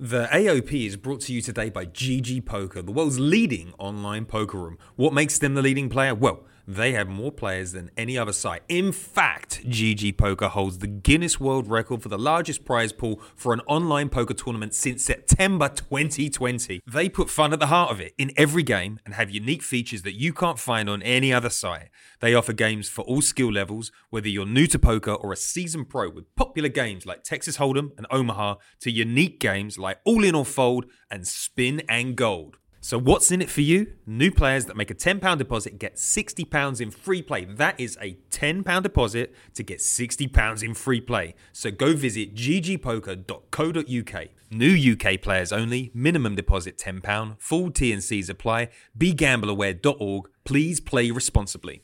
The AOP is brought to you today by GG Poker, the world's leading online poker room. What makes them the leading player? Well, they have more players than any other site. In fact, GG Poker holds the Guinness World Record for the largest prize pool for an online poker tournament since September 2020. They put fun at the heart of it in every game and have unique features that you can't find on any other site. They offer games for all skill levels, whether you're new to poker or a seasoned pro, with popular games like Texas Hold'em and Omaha to unique games like All In or Fold and Spin and Gold. So, what's in it for you? New players that make a £10 deposit get £60 in free play. That is a £10 deposit to get £60 in free play. So, go visit ggpoker.co.uk. New UK players only, minimum deposit £10, full T&Cs apply. BeGambleAware.org. Please play responsibly.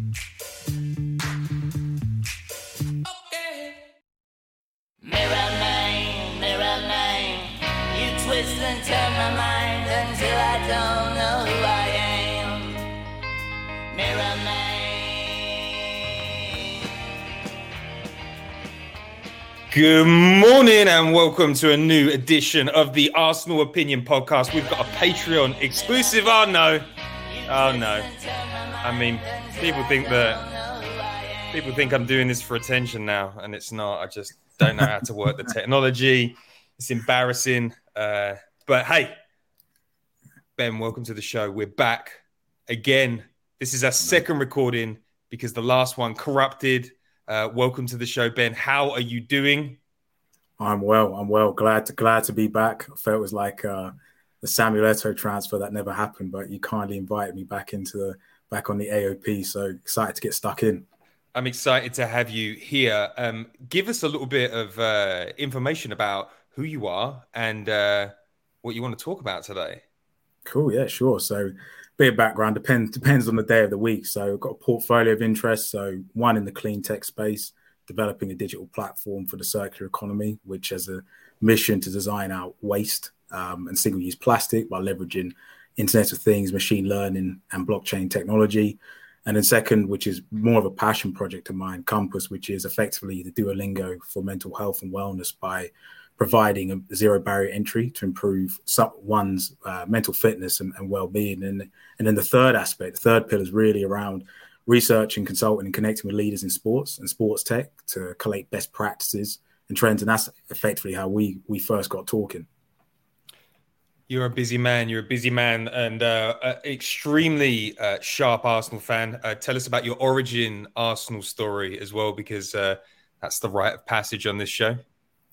Don't know who I am. Mirror man. Good morning and welcome to a new edition of the Arsenal Opinion Podcast. We've got a Patreon exclusive. Oh no. Oh no. I mean, people think that people think I'm doing this for attention now, and it's not. I just don't know how to work the technology. It's embarrassing. Uh, but hey, Ben, welcome to the show. We're back again. This is our second recording because the last one corrupted. Uh, welcome to the show, Ben. How are you doing? I'm well. I'm well. Glad to glad to be back. I felt it was like uh, the Samuel Eto'o transfer that never happened, but you kindly invited me back into the back on the AOP. So excited to get stuck in. I'm excited to have you here. Um, give us a little bit of uh, information about who you are and uh, what you want to talk about today. Cool. Yeah, sure. So, bit of background depends depends on the day of the week. So, I've got a portfolio of interests. So, one in the clean tech space, developing a digital platform for the circular economy, which has a mission to design out waste um, and single use plastic by leveraging Internet of Things, machine learning, and blockchain technology. And then second, which is more of a passion project of mine, Compass, which is effectively the Duolingo for mental health and wellness by providing a zero barrier entry to improve one's uh, mental fitness and, and well-being. And, and then the third aspect, the third pillar is really around research and consulting and connecting with leaders in sports and sports tech to collate best practices and trends. And that's effectively how we we first got talking. You're a busy man. You're a busy man and uh, extremely uh, sharp Arsenal fan. Uh, tell us about your origin Arsenal story as well, because uh, that's the rite of passage on this show.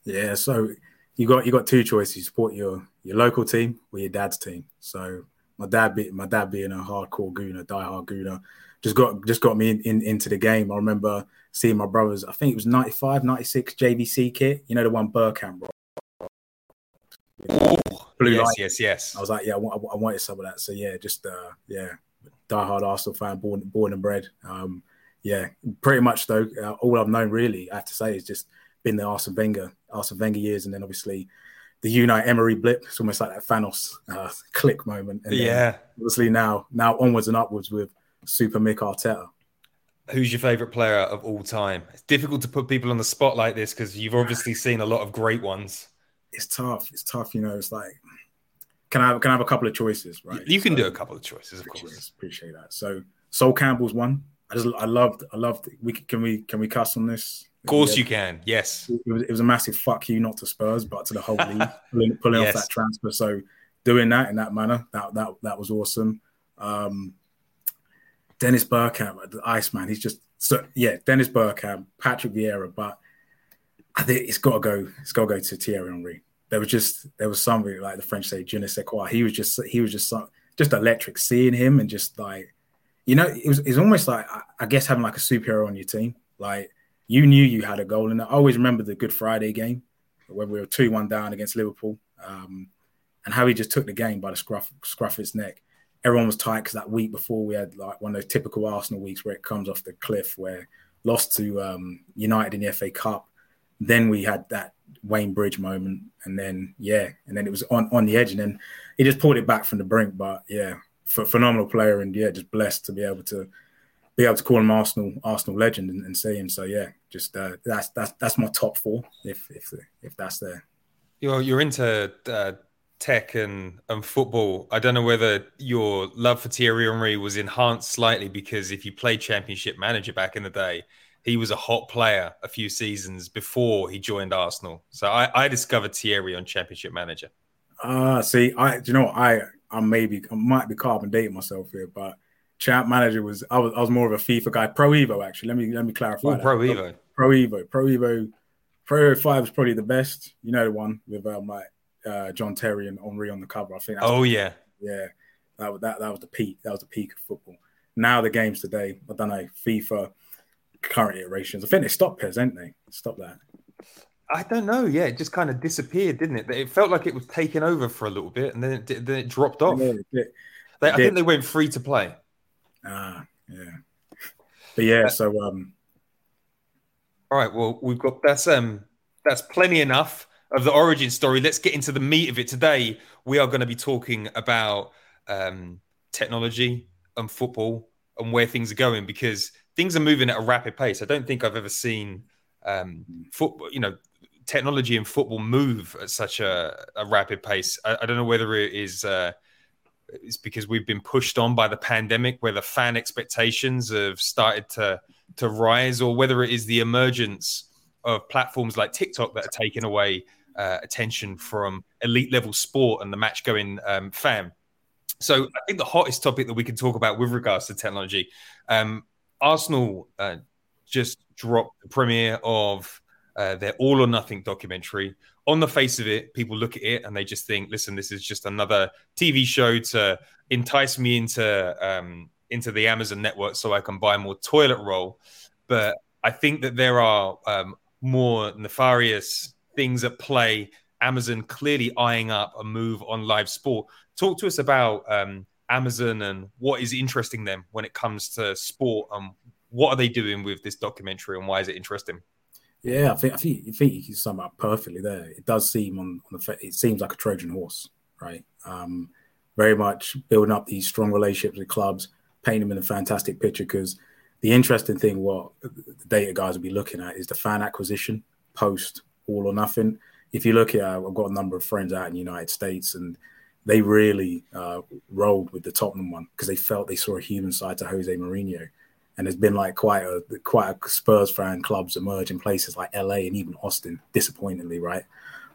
Yeah, so you got you got two choices: you support your your local team or your dad's team. So my dad, be, my dad being a hardcore gooner, diehard gooner, just got just got me in, in, into the game. I remember seeing my brothers. I think it was 95, 96 JVC kit. You know the one Bergkamp, bro. Blue yes, light. yes, yes. I was like, yeah, I, want, I wanted some of that. So yeah, just uh, yeah, diehard Arsenal fan, born born and bred. Um, yeah, pretty much though. Uh, all I've known really, I have to say, is just been the Arsene Wenger, Arsene Wenger years, and then obviously the Unai Emery blip. It's almost like that Thanos uh, click moment. And yeah, obviously now now onwards and upwards with Super Mick Arteta. Who's your favorite player of all time? It's difficult to put people on the spot like this because you've obviously seen a lot of great ones. It's tough. It's tough. You know, it's like can I have, can I have a couple of choices, right? You can so, do a couple of choices, of appreciate, course. Appreciate that. So Sol Campbell's one. I just I loved I loved. We can we can we cuss on this? Of course you can. Yes. It was, it was, a massive fuck you, not to Spurs, but to the whole league pulling, pulling yes. off that transfer. So doing that in that manner, that that that was awesome. Um, Dennis Bergkamp, the Iceman. He's just so yeah, Dennis Bergkamp, Patrick Vieira, but I think it's got to go. It's got to go to Thierry Henry. There was just there was something like the French say, "Je ne sais quoi." He was just he was just just electric. Seeing him and just like you know, it was it's almost like I guess having like a superhero on your team. Like you knew you had a goal And. I always remember the Good Friday game when we were two one down against Liverpool, um, and how he just took the game by the scruff scruff of his neck everyone was tight because that week before we had like one of those typical Arsenal weeks where it comes off the cliff, where lost to um, United in the FA Cup. Then we had that Wayne Bridge moment, and then yeah, and then it was on on the edge, and then he just pulled it back from the brink. But yeah, phenomenal player, and yeah, just blessed to be able to be able to call him Arsenal Arsenal legend and, and see him. So yeah, just uh, that's that's that's my top four if if if that's there. You're you're into uh, tech and, and football, I don't know whether your love for Thierry Henry was enhanced slightly because if you played Championship Manager back in the day, he was a hot player a few seasons before he joined Arsenal. So I, I discovered Thierry on Championship Manager. Ah, uh, see, I you know I I maybe I might be carbon dating myself here, but Champ Manager was I was I was more of a FIFA guy. Pro Evo actually. Let me let me clarify. Ooh, Pro Evo. Pro Evo. Pro Evo. Pro Evo Five is probably the best. You know the one with um, like uh, John Terry and Henry on the cover. I think. oh yeah, yeah. That was that that was the peak. That was the peak of football. Now the games today, I don't know. FIFA current iterations. I think they stopped PES, ain't they? Stop that. I don't know. Yeah, it just kind of disappeared, didn't it? It felt like it was taken over for a little bit, and then it then it dropped off. Yeah, it they, I think they went free to play. Ah, yeah. But yeah, so um. All right. Well, we've got that's um that's plenty enough of the origin story, let's get into the meat of it. Today, we are going to be talking about um, technology and football and where things are going because things are moving at a rapid pace. I don't think I've ever seen um, football, you know, technology and football move at such a, a rapid pace. I, I, don't know whether it is. Uh, it's because we've been pushed on by the pandemic, where the fan expectations have started to to rise, or whether it is the emergence of platforms like TikTok that are taking away uh, attention from elite level sport and the match going um, fan. So I think the hottest topic that we can talk about with regards to technology, um, Arsenal uh, just dropped the premiere of uh, their All or Nothing documentary. On the face of it, people look at it and they just think, "Listen, this is just another TV show to entice me into um, into the Amazon network so I can buy more toilet roll." But I think that there are um, more nefarious things at play. Amazon clearly eyeing up a move on live sport. Talk to us about um, Amazon and what is interesting them when it comes to sport and what are they doing with this documentary and why is it interesting? Yeah, I think I think, I think you can sum up perfectly there. It does seem on, on the it seems like a Trojan horse, right? Um, very much building up these strong relationships with clubs, painting them in a fantastic picture. Because the interesting thing, what the data guys will be looking at, is the fan acquisition post all or nothing. If you look at, uh, I've got a number of friends out in the United States, and they really uh, rolled with the Tottenham one because they felt they saw a human side to Jose Mourinho. And there's been like quite a quite a Spurs fan clubs emerge in places like LA and even Austin, disappointingly, right?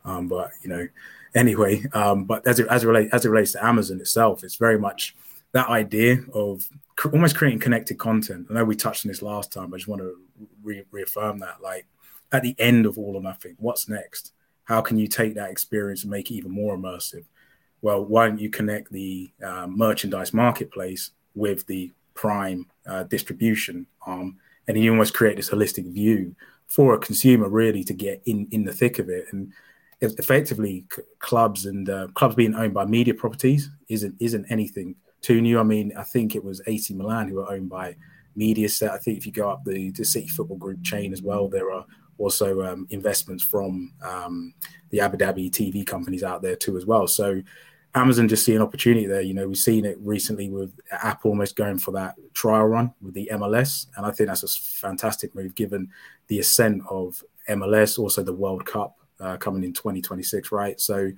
Um, but you know, anyway, um, but as it as it relates as it relates to Amazon itself, it's very much that idea of cr- almost creating connected content. I know we touched on this last time, I just want to re- reaffirm that. Like at the end of all or nothing, what's next? How can you take that experience and make it even more immersive? Well, why don't you connect the uh, merchandise marketplace with the prime uh, distribution arm, and you almost create this holistic view for a consumer really to get in in the thick of it and effectively clubs and uh, clubs being owned by media properties isn't isn't anything too new. I mean, I think it was AC Milan who were owned by Mediaset. I think if you go up the, the City Football Group chain as well, there are also um, investments from um, the Abu Dhabi TV companies out there too as well. So Amazon just see an opportunity there. You know, we've seen it recently with Apple almost going for that trial run with the MLS, and I think that's a fantastic move given the ascent of MLS, also the World Cup uh, coming in 2026, right? So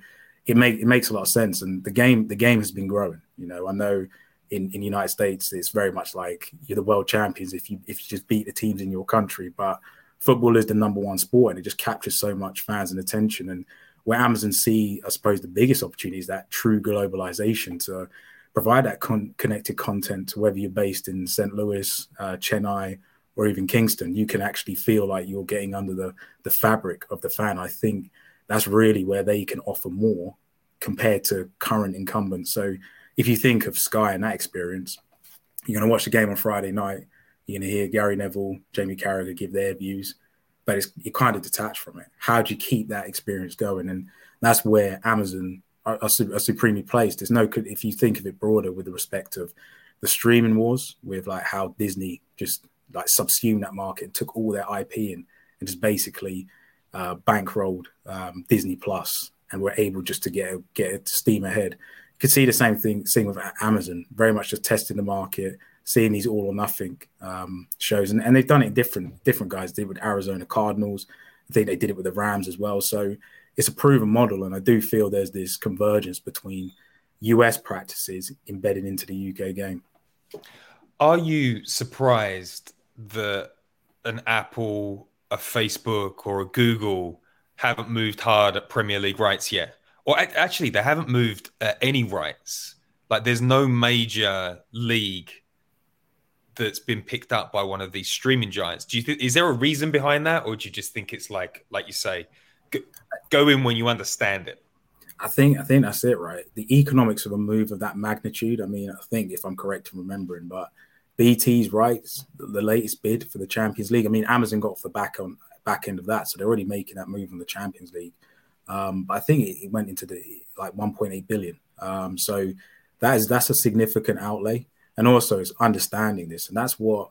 it make it makes a lot of sense, and the game the game has been growing. You know, I know in in the United States it's very much like you're the world champions if you if you just beat the teams in your country, but football is the number one sport and it just captures so much fans and attention. And where Amazon see, I suppose, the biggest opportunity is that true globalization to provide that con- connected content to whether you're based in St. Louis, uh, Chennai, or even Kingston, you can actually feel like you're getting under the the fabric of the fan. I think that's really where they can offer more compared to current incumbents. So if you think of Sky and that experience, you're going to watch the game on Friday night. You're going to hear Gary Neville, Jamie Carragher give their views, but it's, you're kind of detached from it. How do you keep that experience going? And that's where Amazon are, are, are supremely placed. There's no, if you think of it broader with the respect of the streaming wars, with like how Disney just like subsumed that market and took all their IP in and just basically uh, bankrolled um, Disney Plus and were able just to get get steam ahead. You could see the same thing same with Amazon, very much just testing the market, seeing these all or nothing um, shows, and, and they've done it different. Different guys did with Arizona Cardinals. I think they did it with the Rams as well. So it's a proven model, and I do feel there's this convergence between US practices embedded into the UK game. Are you surprised that an Apple, a Facebook, or a Google haven't moved hard at Premier League rights yet? Or actually, they haven't moved at any rights. Like, there's no major league that's been picked up by one of these streaming giants. Do you think is there a reason behind that, or do you just think it's like, like you say, go, in when you understand it? I think I think that's it, right? The economics of a move of that magnitude. I mean, I think if I'm correct in remembering, but BT's rights, the latest bid for the Champions League. I mean, Amazon got off the back on back end of that, so they're already making that move on the Champions League. Um, but I think it, it, went into the like 1.8 billion. Um, so that is that's a significant outlay, and also it's understanding this, and that's what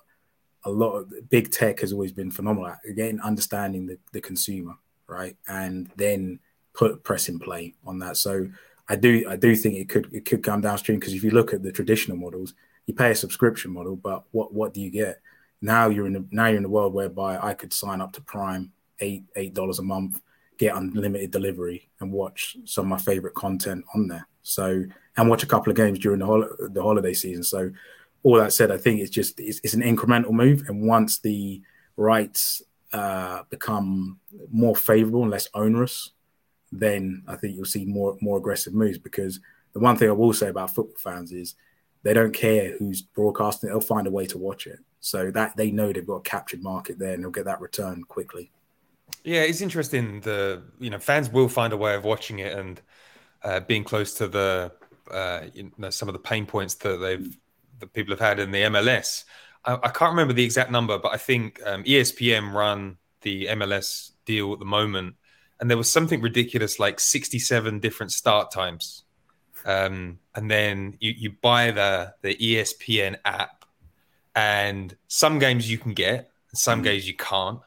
a lot of big tech has always been phenomenal at. Again, understanding the, the consumer, right, and then put press in play on that. So I do I do think it could it could come downstream because if you look at the traditional models, you pay a subscription model, but what what do you get? Now you're in the now you're in the world whereby I could sign up to Prime eight eight dollars a month, get unlimited delivery, and watch some of my favorite content on there. So and watch a couple of games during the hol- the holiday season. So all that said, I think it's just it's, it's an incremental move, and once the rights uh, become more favorable and less onerous, then I think you'll see more more aggressive moves. Because the one thing I will say about football fans is they don't care who's broadcasting; they'll find a way to watch it. So that they know they've got a captured market there, and they'll get that return quickly. Yeah, it's interesting. The you know fans will find a way of watching it and uh, being close to the uh, you know some of the pain points that they've that people have had in the MLS. I, I can't remember the exact number, but I think um, ESPN run the MLS deal at the moment, and there was something ridiculous like 67 different start times um, and then you, you buy the the ESPN app, and some games you can get, some mm. games you can't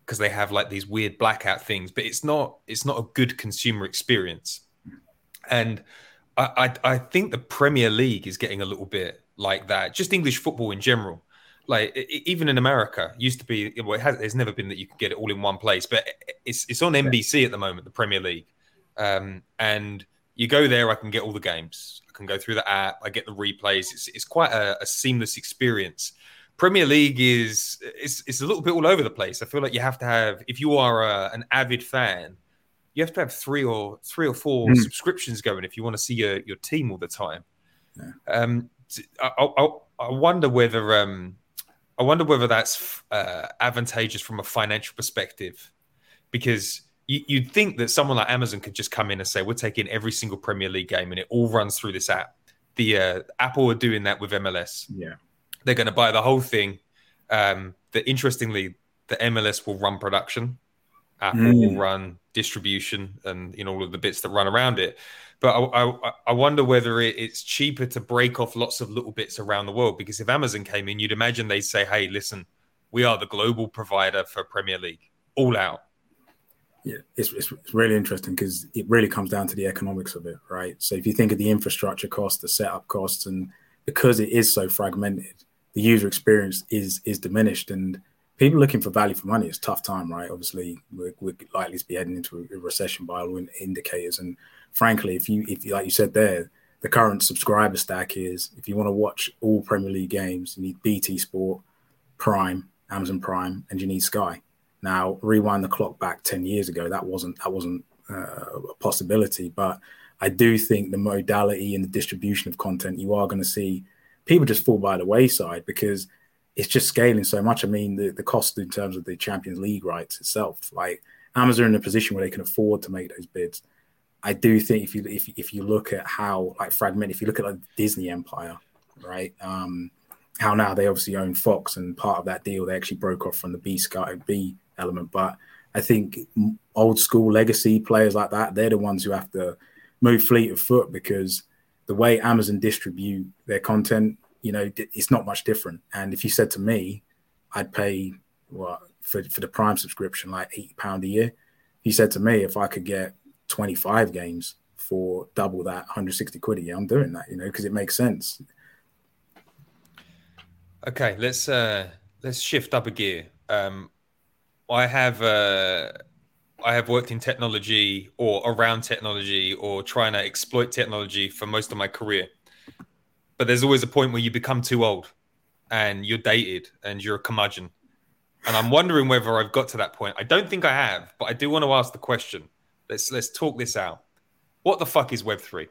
because they have like these weird blackout things. But it's not it's not a good consumer experience, and I, I, I think the Premier League is getting a little bit like that. Just English football in general like even in America, used to be. Well, it has, it's never been that you can get it all in one place, but it's it's on NBC at the moment, the Premier League, um, and you go there, I can get all the games. I can go through the app. I get the replays. It's, it's quite a, a seamless experience. Premier League is it's, it's a little bit all over the place. I feel like you have to have if you are a, an avid fan, you have to have three or three or four mm. subscriptions going if you want to see your, your team all the time. Yeah. Um, I, I, I, wonder whether um, I wonder whether that's uh, advantageous from a financial perspective because you, would think that someone like Amazon could just come in and say, "We're taking every single Premier League game, and it all runs through this app." The uh, Apple are doing that with MLS. Yeah, they're going to buy the whole thing. Um, that interestingly, the MLS will run production, Apple mm. run distribution, and you know all of the bits that run around it. But I, I, I wonder whether it, it's cheaper to break off lots of little bits around the world because if Amazon came in, you'd imagine they'd say, "Hey, listen, we are the global provider for Premier League, all out." yeah, it's, it's, it's really interesting because it really comes down to the economics of it, right? So if you think of the infrastructure costs, the setup costs, and because it is so fragmented, the user experience is is diminished, and people looking for value for money. It's tough time, right? Obviously, we're, we're likely to be heading into a recession by all indicators, and frankly, if you if like you said there, the current subscriber stack is if you want to watch all Premier League games, you need BT Sport, Prime, Amazon Prime, and you need Sky now, rewind the clock back ten years ago, that wasn't that wasn't uh, a possibility. But I do think the modality and the distribution of content, you are going to see people just fall by the wayside because it's just scaling so much. I mean, the, the cost in terms of the Champions League rights itself, like Amazon in a position where they can afford to make those bids. I do think if you if, if you look at how like fragment, if you look at like Disney Empire, right? Um, how now they obviously own Fox, and part of that deal they actually broke off from the B Sky B element. But I think old school legacy players like that, they're the ones who have to move fleet of foot because the way Amazon distribute their content, you know, it's not much different. And if you said to me, I'd pay what for, for the Prime subscription, like eight pound a year. He said to me, if I could get 25 games for double that 160 quid a year, I'm doing that, you know, because it makes sense. Okay, let's uh let's shift up a gear. Um I have uh I have worked in technology or around technology or trying to exploit technology for most of my career. But there's always a point where you become too old and you're dated and you're a curmudgeon. And I'm wondering whether I've got to that point. I don't think I have, but I do want to ask the question. Let's let's talk this out. What the fuck is Web3?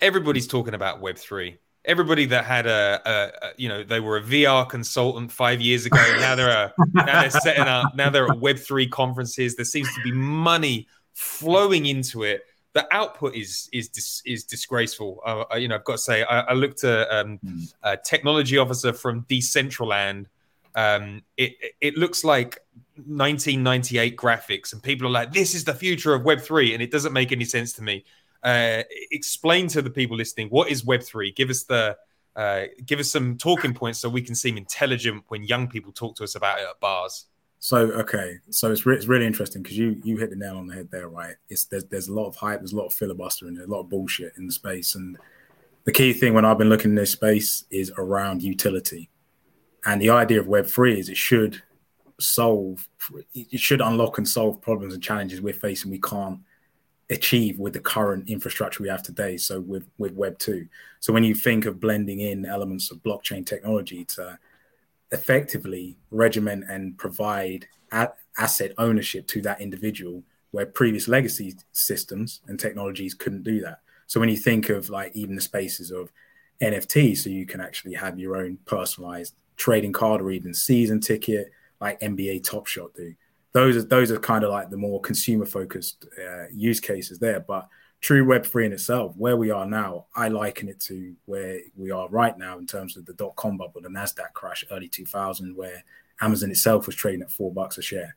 Everybody's talking about Web3 everybody that had a, a, a, you know they were a VR consultant five years ago. Now they're a, now they're setting up. Now they're at Web three conferences. There seems to be money flowing into it. The output is is dis, is disgraceful. Uh, you know, I've got to say, I, I looked at um, mm. a technology officer from Decentraland. Um, it it looks like 1998 graphics, and people are like, "This is the future of Web 3," and it doesn't make any sense to me uh, explain to the people listening what is Web three. Give us the uh, give us some talking points so we can seem intelligent when young people talk to us about it at bars. So okay, so it's, re- it's really interesting because you you hit the nail on the head there, right? It's there's there's a lot of hype, there's a lot of filibuster, and a lot of bullshit in the space. And the key thing when I've been looking in this space is around utility, and the idea of Web three is it should solve, it should unlock and solve problems and challenges we're facing. We can't achieve with the current infrastructure we have today. So with with Web two, so when you think of blending in elements of blockchain technology to effectively regiment and provide asset ownership to that individual, where previous legacy systems and technologies couldn't do that. So when you think of like even the spaces of NFT, so you can actually have your own personalized trading card or even season ticket, like NBA Top Shot do those are those are kind of like the more consumer focused uh, use cases there. But true Web three in itself, where we are now, I liken it to where we are right now in terms of the dot com bubble, the Nasdaq crash, early two thousand, where Amazon itself was trading at four bucks a share.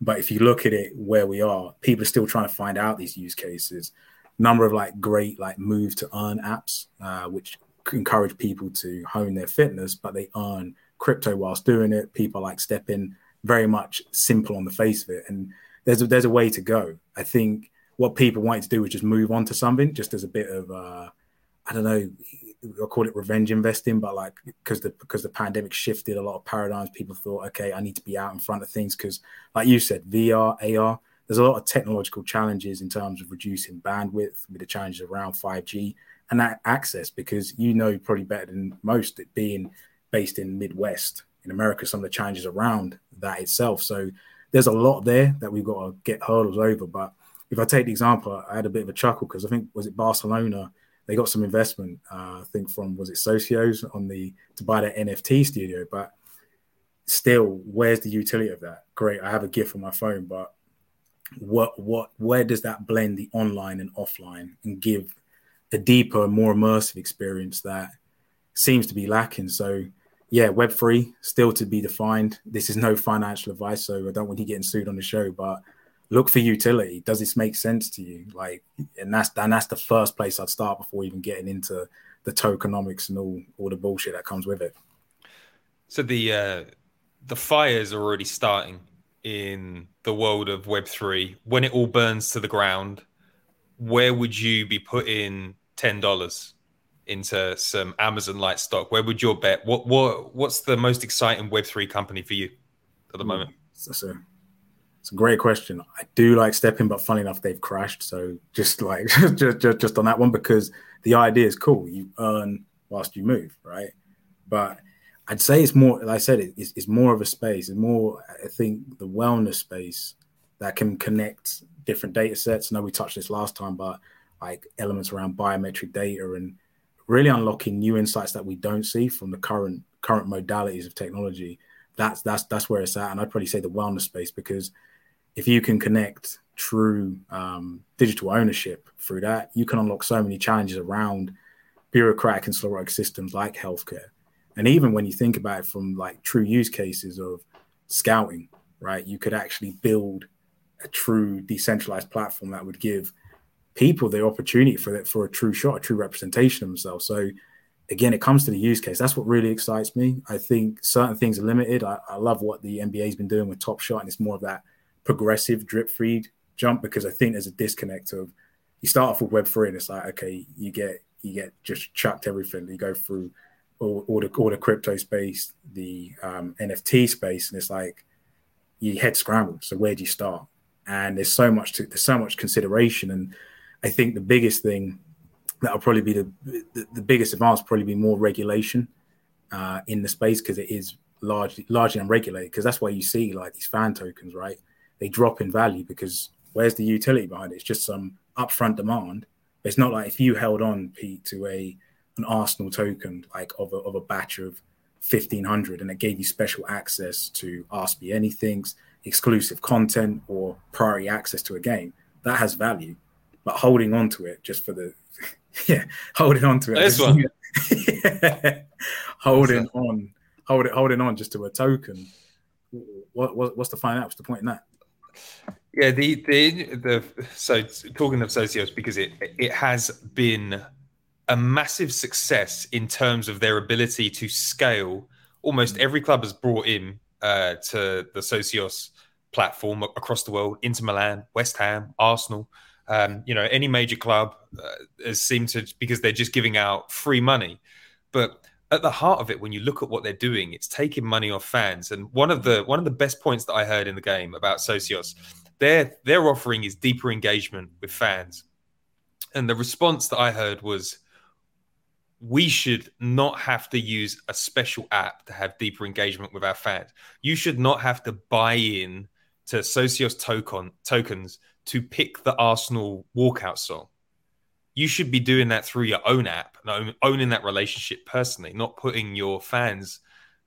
But if you look at it where we are, people are still trying to find out these use cases. Number of like great like move to earn apps, uh, which encourage people to hone their fitness, but they earn crypto whilst doing it. People like STEPN very much simple on the face of it. And there's a, there's a way to go. I think what people wanted to do was just move on to something, just as a bit of uh, I don't know, I call it revenge investing, but like because the because the pandemic shifted a lot of paradigms, people thought, okay, I need to be out in front of things because, like you said, VR, AR. There's a lot of technological challenges in terms of reducing bandwidth with the challenges around 5G and that access because you know probably better than most it being based in Midwest in America, some of the challenges around that itself. So there's a lot there that we've got to get hurdles over. But if I take the example, I had a bit of a chuckle because I think was it Barcelona they got some investment. Uh, I think from was it Socios on the to buy their NFT studio, but still, where's the utility of that? Great, I have a gift on my phone, but what what where does that blend the online and offline and give a deeper, more immersive experience that seems to be lacking? So yeah, Web three still to be defined. This is no financial advice, so I don't want you getting sued on the show. But look for utility. Does this make sense to you? Like, and that's and that's the first place I'd start before even getting into the tokenomics and all all the bullshit that comes with it. So the uh, the fires are already starting in the world of Web three. When it all burns to the ground, where would you be putting ten dollars? into some Amazon light stock, where would your bet? What what what's the most exciting Web three company for you at the hmm. moment? That's a it's a great question. I do like STEPN, but funny enough, they've crashed. So just like just, just just on that one, because the idea is cool. You earn whilst you move, right? But I'd say it's more. Like I said, it's, it's more of a space. It's more. I think the wellness space that can connect different data sets. I know we touched this last time, but like elements around biometric data and really unlocking new insights that we don't see from the current current modalities of technology. That's that's that's where it's at, and I'd probably say the wellness space because if you can connect true um, digital ownership through that, you can unlock so many challenges around bureaucratic and sclerotic systems like healthcare. And even when you think about it from like true use cases of scouting, right, you could actually build a true decentralized platform that would give people the opportunity for that for a true shot, a true representation of themselves. So again, it comes to the use case. That's what really excites me. I think certain things are limited. I, I love what the NBA's been doing with Top Shot, and it's more of that progressive drip feed jump because I think there's a disconnect of you start off with Web three and it's like okay, you get you get just chucked everything. You go through all, all the all the crypto space, the um, NFT space, and it's like you head scrambled. So where do you start? And there's so much to there's so much consideration, and I think the biggest thing that'll probably be the the, the biggest advance probably be more regulation uh, in the space because it is largely largely unregulated. Because that's why you see like these fan tokens, right? They drop in value because where's the utility behind it? It's just some upfront demand. It's not like if you held on, Pete, to a an Arsenal token like of a, of a batch of 1500 and it gave you special access to ask me anything exclusive content or priority access to a game that has value. But holding on to it just for the yeah holding on to it. This one. Holding on holding holding on just to a token. What, what what's the fine out what's the point in that yeah, the the the so talking of Socios because it it has been a massive success in terms of their ability to scale. Almost mm. every club has brought in uh, to the Socios platform across the world. Inter Milan, West Ham, Arsenal. Um, you know, any major club uh, has seemed to because they're just giving out free money. But at the heart of it, when you look at what they're doing, it's taking money off fans. And one of the one of the best points that I heard in the game about Socios their their offering is deeper engagement with fans. And the response that I heard was we should not have to use a special app to have deeper engagement with our fans. You should not have to buy in to Socios token, tokens to pick the Arsenal walkout song. You should be doing that through your own app and owning that relationship personally, not putting your fans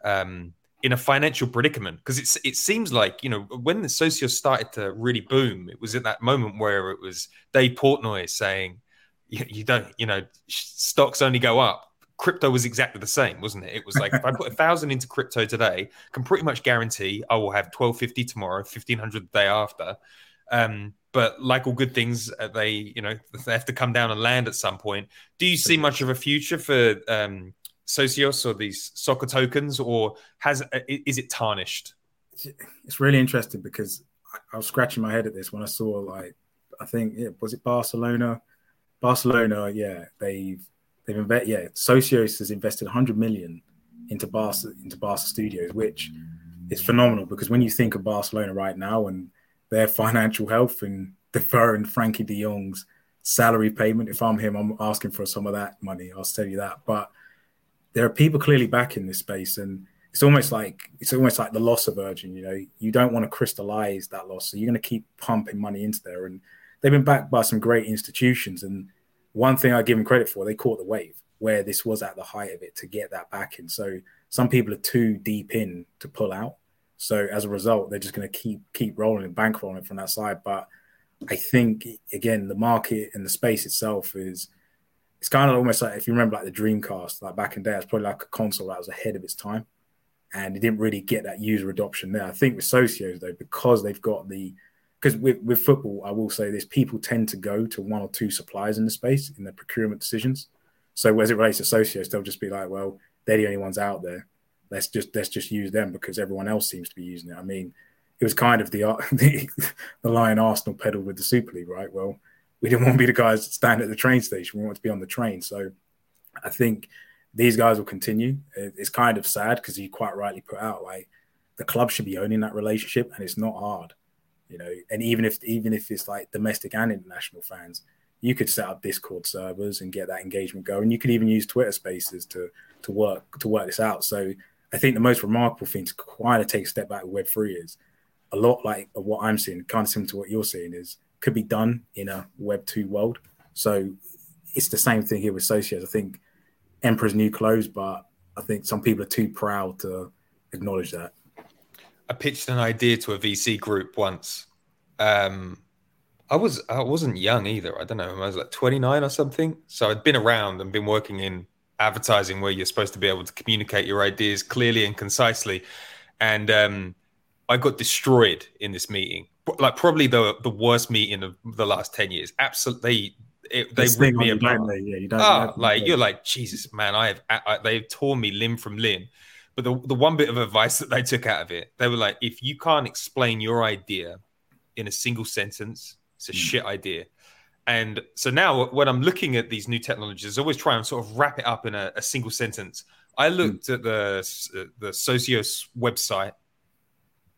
um, in a financial predicament because it's it seems like you know when the Socios started to really boom, it was at that moment where it was Dave Portnoy saying, you, you don't, you know, stocks only go up. Crypto was exactly the same, wasn't it? It was like if I put a thousand into crypto today, can pretty much guarantee I will have twelve fifty tomorrow, fifteen hundred the day after. Um, but like all good things, uh, they you know they have to come down and land at some point. Do you see much of a future for um, Socios or these soccer tokens, or has uh, is it tarnished? It's really interesting because I was scratching my head at this when I saw like I think yeah, was it Barcelona? Barcelona, yeah, they've they've invested. Yeah, Socios has invested 100 million into Barca into Barca Studios, which is phenomenal because when you think of Barcelona right now and their financial health and deferring Frenkie De Jong's salary payment, if I'm him, I'm asking for some of that money. I'll tell you that, but there are people clearly back in this space and it's almost like it's almost like the loss of Virgin. You know, you don't want to crystallize that loss, so you're going to keep pumping money into there. And they've been backed by some great institutions. And one thing I give them credit for, they caught the wave where this was at the height of it to get that back in. So some people are too deep in to pull out. So as a result, they're just going to keep keep rolling and bankrolling it from that side. But I think again, the market and the space itself is it's kind of almost like if you remember like the Dreamcast, like back in day, it's probably like a console that was ahead of its time, and it didn't really get that user adoption there. I think with Socios though, because they've got the because with, with football, I will say this: people tend to go to one or two suppliers in the space in their procurement decisions. So as it relates to Socios, they'll just be like, well, they're the only ones out there. Let's just let's just use them because everyone else seems to be using it. I mean, it was kind of the the, the line Arsenal pedal with the Super League, right? Well, we didn't want to be the guys that stand at the train station. We want to be on the train. So I think these guys will continue. It's kind of sad because you quite rightly put out like the club should be owning that relationship, and it's not hard, you know. And even if even if it's like domestic and international fans, you could set up Discord servers and get that engagement going. You could even use Twitter Spaces to to work to work this out. So I think the most remarkable thing to kind of take a step back with Web three is a lot like what I'm seeing, kind of similar to what you're seeing, is could be done in a Web two world. So it's the same thing here with Socios. I think Emperor's new clothes, but I think some people are too proud to acknowledge that. I pitched an idea to a VC group once. Um, I was I wasn't young either. I don't know. I was like 29 or something. So I'd been around and been working in advertising where you're supposed to be able to communicate your ideas clearly and concisely. And um, I got destroyed in this meeting. Like probably the the worst meeting of the last 10 years. Absolutely it, they ripped me apart. Yeah, you don't. Oh, like you're like Jesus, man. I have I, they've torn me limb from limb. But the the one bit of advice that they took out of it, they were like, if you can't explain your idea in a single sentence, it's a mm. shit idea. And so now, when I'm looking at these new technologies, I always try and sort of wrap it up in a, a single sentence. I hmm. looked mm. at the the Socios website,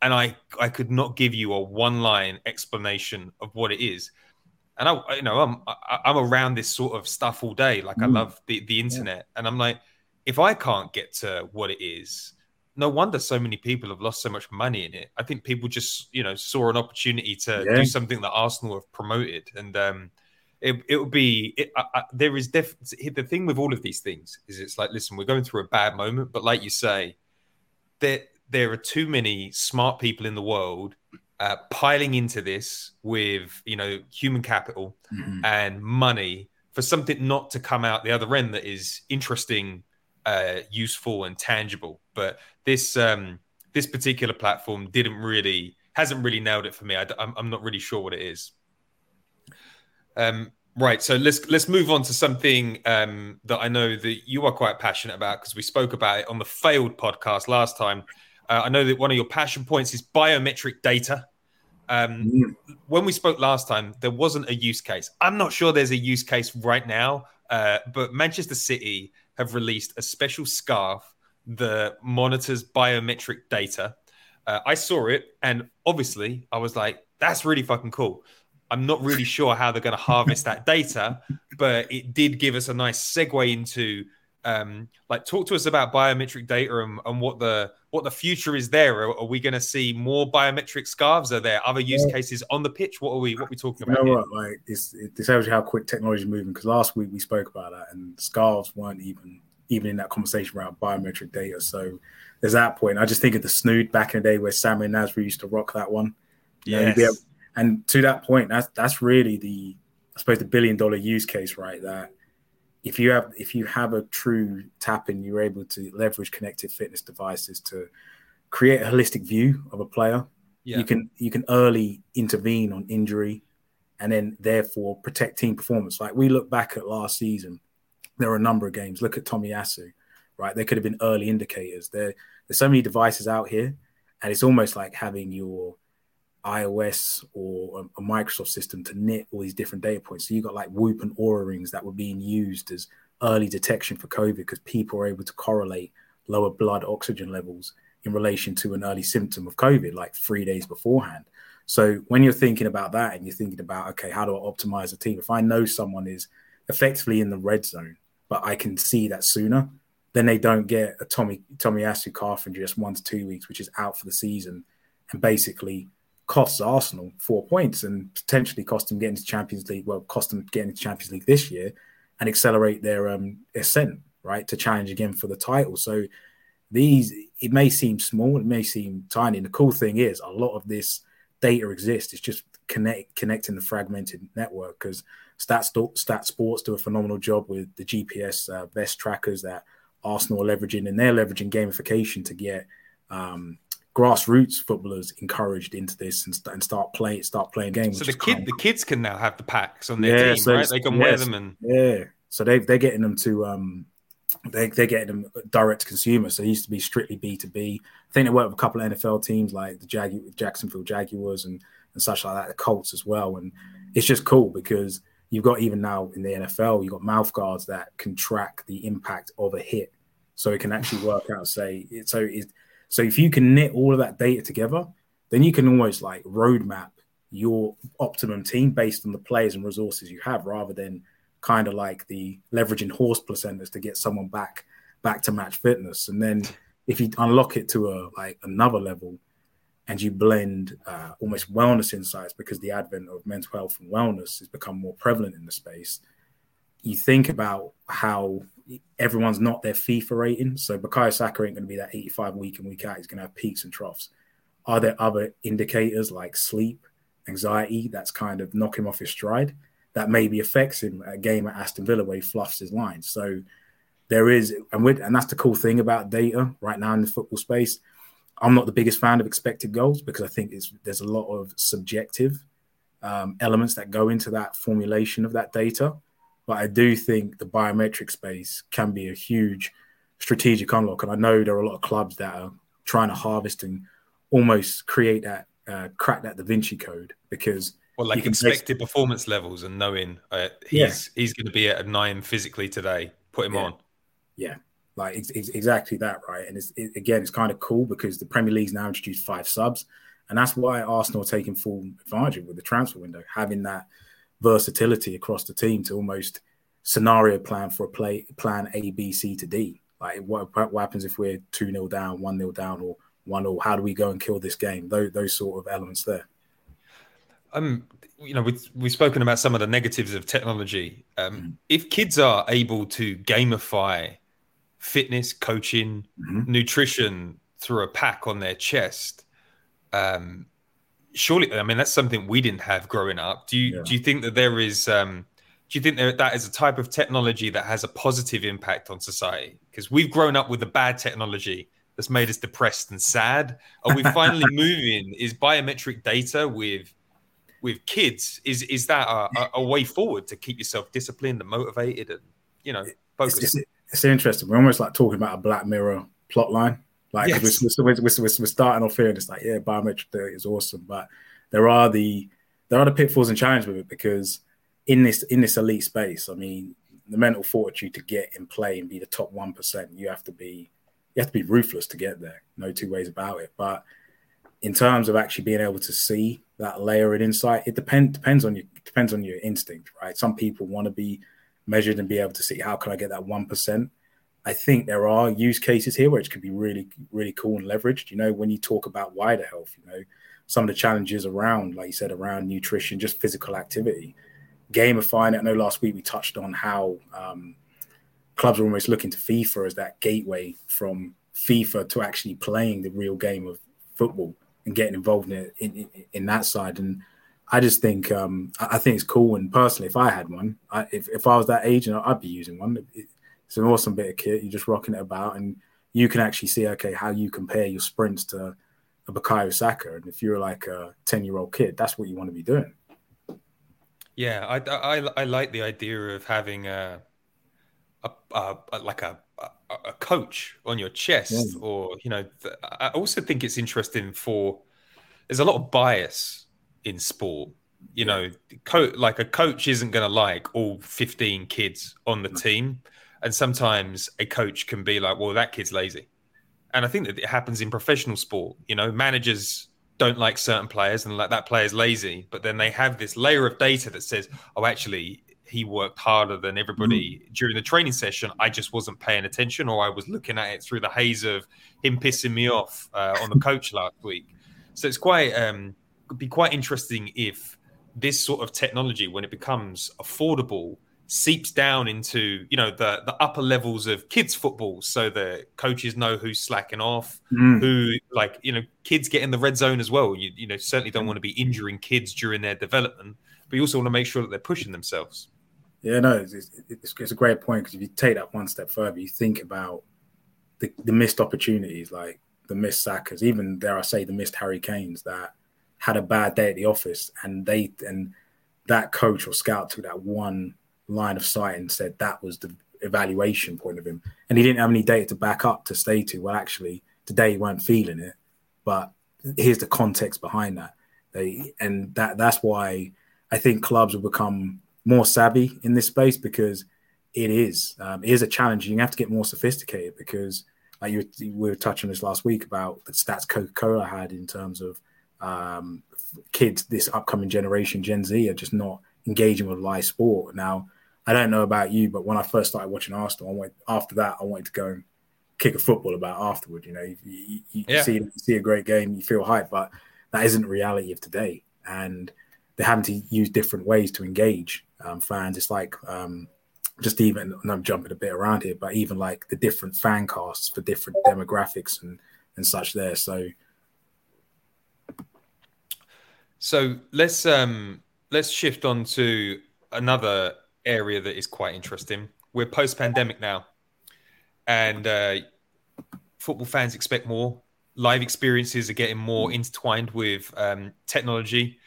and I I could not give you a one line explanation of what it is and I, you know, I'm I'm around this sort of stuff all day. Like mm. I love the the internet, yeah. and I'm like, if I can't get to what it is, no wonder so many people have lost so much money in it. I think people just you know saw an opportunity to yeah. do something that Arsenal have promoted, and um, it it would be it, I, I, there is def the thing with all of these things is it's like listen, we're going through a bad moment, but like you say, there there are too many smart people in the world uh, piling into this with you know human capital mm-hmm. and money for something not to come out the other end that is interesting, uh, useful, and tangible. But this um, this particular platform didn't really hasn't really nailed it for me. I, am not really sure what it is. Um, right, so let's let's move on to something um, that I know that you are quite passionate about because we spoke about it on the failed podcast last time. Uh, I know that one of your passion points is biometric data. Um, mm. When we spoke last time, there wasn't a use case. I'm not sure there's a use case right now, uh, but Manchester City have released a special scarf that monitors biometric data. Uh, I saw it, and obviously, I was like, "That's really fucking cool." I'm not really sure how they're going to harvest that data, but it did give us a nice segue into um, like talk to us about biometric data and, and what the what the future is there. Are, are we going to see more biometric scarves? Are there other use yeah. cases on the pitch? What are we what are we talking about? You know what? Like this, it, tells you how quick technology is moving. Because last week we spoke about that, and scarves weren't even even in that conversation around biometric data. So there's that point. I just think of the snood back in the day where Samir Nasri used to rock that one. Yeah. And to that point, that's that's really the I suppose the billion dollar use case, right? That if you have if you have a true tap in, you're able to leverage connected fitness devices to create a holistic view of a player. Yeah. You can you can early intervene on injury and then therefore protect team performance. Like we look back at last season, there are a number of games. Look at Tomiyasu, right? There could have been early indicators. There, there's so many devices out here, and it's almost like having your iOS or a, Microsoft system to knit all these different data points. So you got like Whoop and Oura rings that were being used as early detection for COVID because people are able to correlate lower blood oxygen levels in relation to an early symptom of COVID, like three days beforehand. So when you're thinking about that and you're thinking about, okay, how do I optimize a team? If I know someone is effectively in the red zone, but I can see that sooner, then they don't get a Tommy Tomiyasu calf injury just one to two weeks, which is out for the season, and basically costs Arsenal four points and potentially cost them getting to Champions League. Well, cost them getting to Champions League this year and accelerate their um, ascent right to challenge again for the title. So these it may seem small, it may seem tiny. And the cool thing is, a lot of this data exists. It's just connect connecting the fragmented network because Stat, Stat Sports do a phenomenal job with the GPS uh, best trackers that Arsenal are leveraging, and they're leveraging gamification to get um, grassroots footballers encouraged into this and, and start playing start playing games. So the kid the kids can now have the packs on their yeah, team, so right? They can yes, wear them and yeah. So they they're getting them to um they they're getting them direct to consumer. So it used to be strictly B two B. I think they work with a couple of NFL teams like the Jag- Jacksonville Jaguars and and such like that, the Colts as well. And it's just cool because you've got even now in the NFL, you've got mouth guards that can track the impact of a hit. So it can actually work out, say, so it, so if you can knit all of that data together, then you can almost like roadmap your optimum team based on the players and resources you have, rather than kind of like the leveraging horse placentas to get someone back back to match fitness. And then if you unlock it to a like another level, and you blend uh, almost wellness insights because the advent of mental health and wellness has become more prevalent in the space. You think about how everyone's not their FIFA rating. So Bukayo Saka ain't going to be that 85 week and week out. He's going to have peaks and troughs. Are there other indicators like sleep, anxiety that's kind of knock him off his stride that maybe affects him a game at Aston Villa where he fluffs his lines? So there is, and and that's the cool thing about data right now in the football space. I'm not the biggest fan of expected goals because I think there's a lot of subjective um, elements that go into that formulation of that data. But I do think the biometric space can be a huge strategic unlock. And I know there are a lot of clubs that are trying to harvest and almost create that, uh, crack that Da Vinci code because. Well, like expected performance levels and knowing uh, he's yeah. he's going to be at a nine physically today, put him yeah. on. Yeah, like it's, it's exactly that, right? And it's it, again, it's kind of cool because the Premier League's now introduced five subs, and that's why Arsenal are taking full advantage with the transfer window, having that versatility across the team to almost scenario plan for a play plan A, B, C to D. Like what, what happens if we're 2 0 down, 1 0 down, or 1 0? How do we go and kill this game? Those, those sort of elements there. Um, you know, we've, we've spoken about some of the negatives of technology. Um, mm If kids are able to gamify fitness, coaching, mm-hmm. nutrition through a pack on their chest, um, surely i mean that's something we didn't have growing up. Do you yeah. do you think that there is um do you think that that is a type of technology that has a positive impact on society? Because we've grown up with the bad technology that's made us depressed and sad. Are we finally moving? Is biometric data with with kids is is that a, a, way forward to keep yourself disciplined and motivated and you know focused it's, it's, it's interesting. We're almost like talking about a black mirror plot line like yes. we're, we're, we're, we're, starting off here, and it's like, yeah, biometric data is awesome, but there are the there are the pitfalls and challenges with it because in this in this elite space, I mean, the mental fortitude to get in play and be the top one percent, you have to be you have to be ruthless to get there. No two ways about it. But in terms of actually being able to see that layer of insight, it depends depends on you depends on your instinct, right? Some people want to be measured and be able to see how can I get that one percent I think there are use cases here which could be really, really cool and leveraged. You know, when you talk about wider health, you know, some of the challenges around, like you said, around nutrition, just physical activity, gamifying it. I know last week we touched on how um, clubs are almost looking to FIFA as that gateway from FIFA to actually playing the real game of football and getting involved in it in, in, in that side. And I just think um, I think it's cool. And personally, if I had one, I, if, if I was that age, and I'd be using one. It, it's an awesome bit of kit. You're just rocking it about, and you can actually see okay how you compare your sprints to a Bukayo Saka. And if you're like a ten year old kid, that's what you want to be doing. Yeah, I, I, I like the idea of having a, a, a, like a, a coach on your chest, yeah. or you know, I also think it's interesting for. There's a lot of bias in sport. You know, co- like a coach isn't going to like all 15 kids on the team and sometimes a coach can be like, well, that kid's lazy. And I think that it happens in professional sport. You know, managers don't like certain players and like that player's lazy, but then they have this layer of data that says, oh, actually, he worked harder than everybody mm-hmm. during the training session. I just wasn't paying attention, or I was looking at it through the haze of him pissing me off uh, on the coach last week. So it's quite um, could be quite interesting if this sort of technology, when it becomes affordable, seeps down into you know the the upper levels of kids football. So the coaches know who's slacking off mm. who like you know kids get in the red zone as well. You, you know certainly don't want to be injuring kids during their development but you also want to make sure that they're pushing themselves. Yeah no it's, it's, it's a great point because if you take that one step further you think about the, the missed opportunities like the missed Sakas. Even there i say the missed harry kanes that had a bad day at the office and they and that coach or scout took that one line of sight and said that was the evaluation point of him. And he didn't have any data to back up to stay to, well, actually, today he weren't feeling it. But here's the context behind that. They, and that that's why I think clubs will become more savvy in this space because it is um, it is a challenge. You have to get more sophisticated because like you, we were touching this last week about the stats Coca Cola had in terms of um, kids, this upcoming generation, Gen Z, are just not engaging with live sport. Now, I don't know about you, but when I first started watching Arsenal, I went after that. I wanted to go and kick a football about afterward. You know, you, you, you Yeah. see you see a great game, you feel hype, but that isn't the reality of today. And they're having to use different ways to engage um, fans. It's like um, just even, and I'm jumping a bit around here, but even like the different fan casts for different demographics and and such there. So So let's um let's shift on to another area that is quite interesting. We're post pandemic now, and uh, football fans expect more. Live experiences are getting more intertwined with um, technology.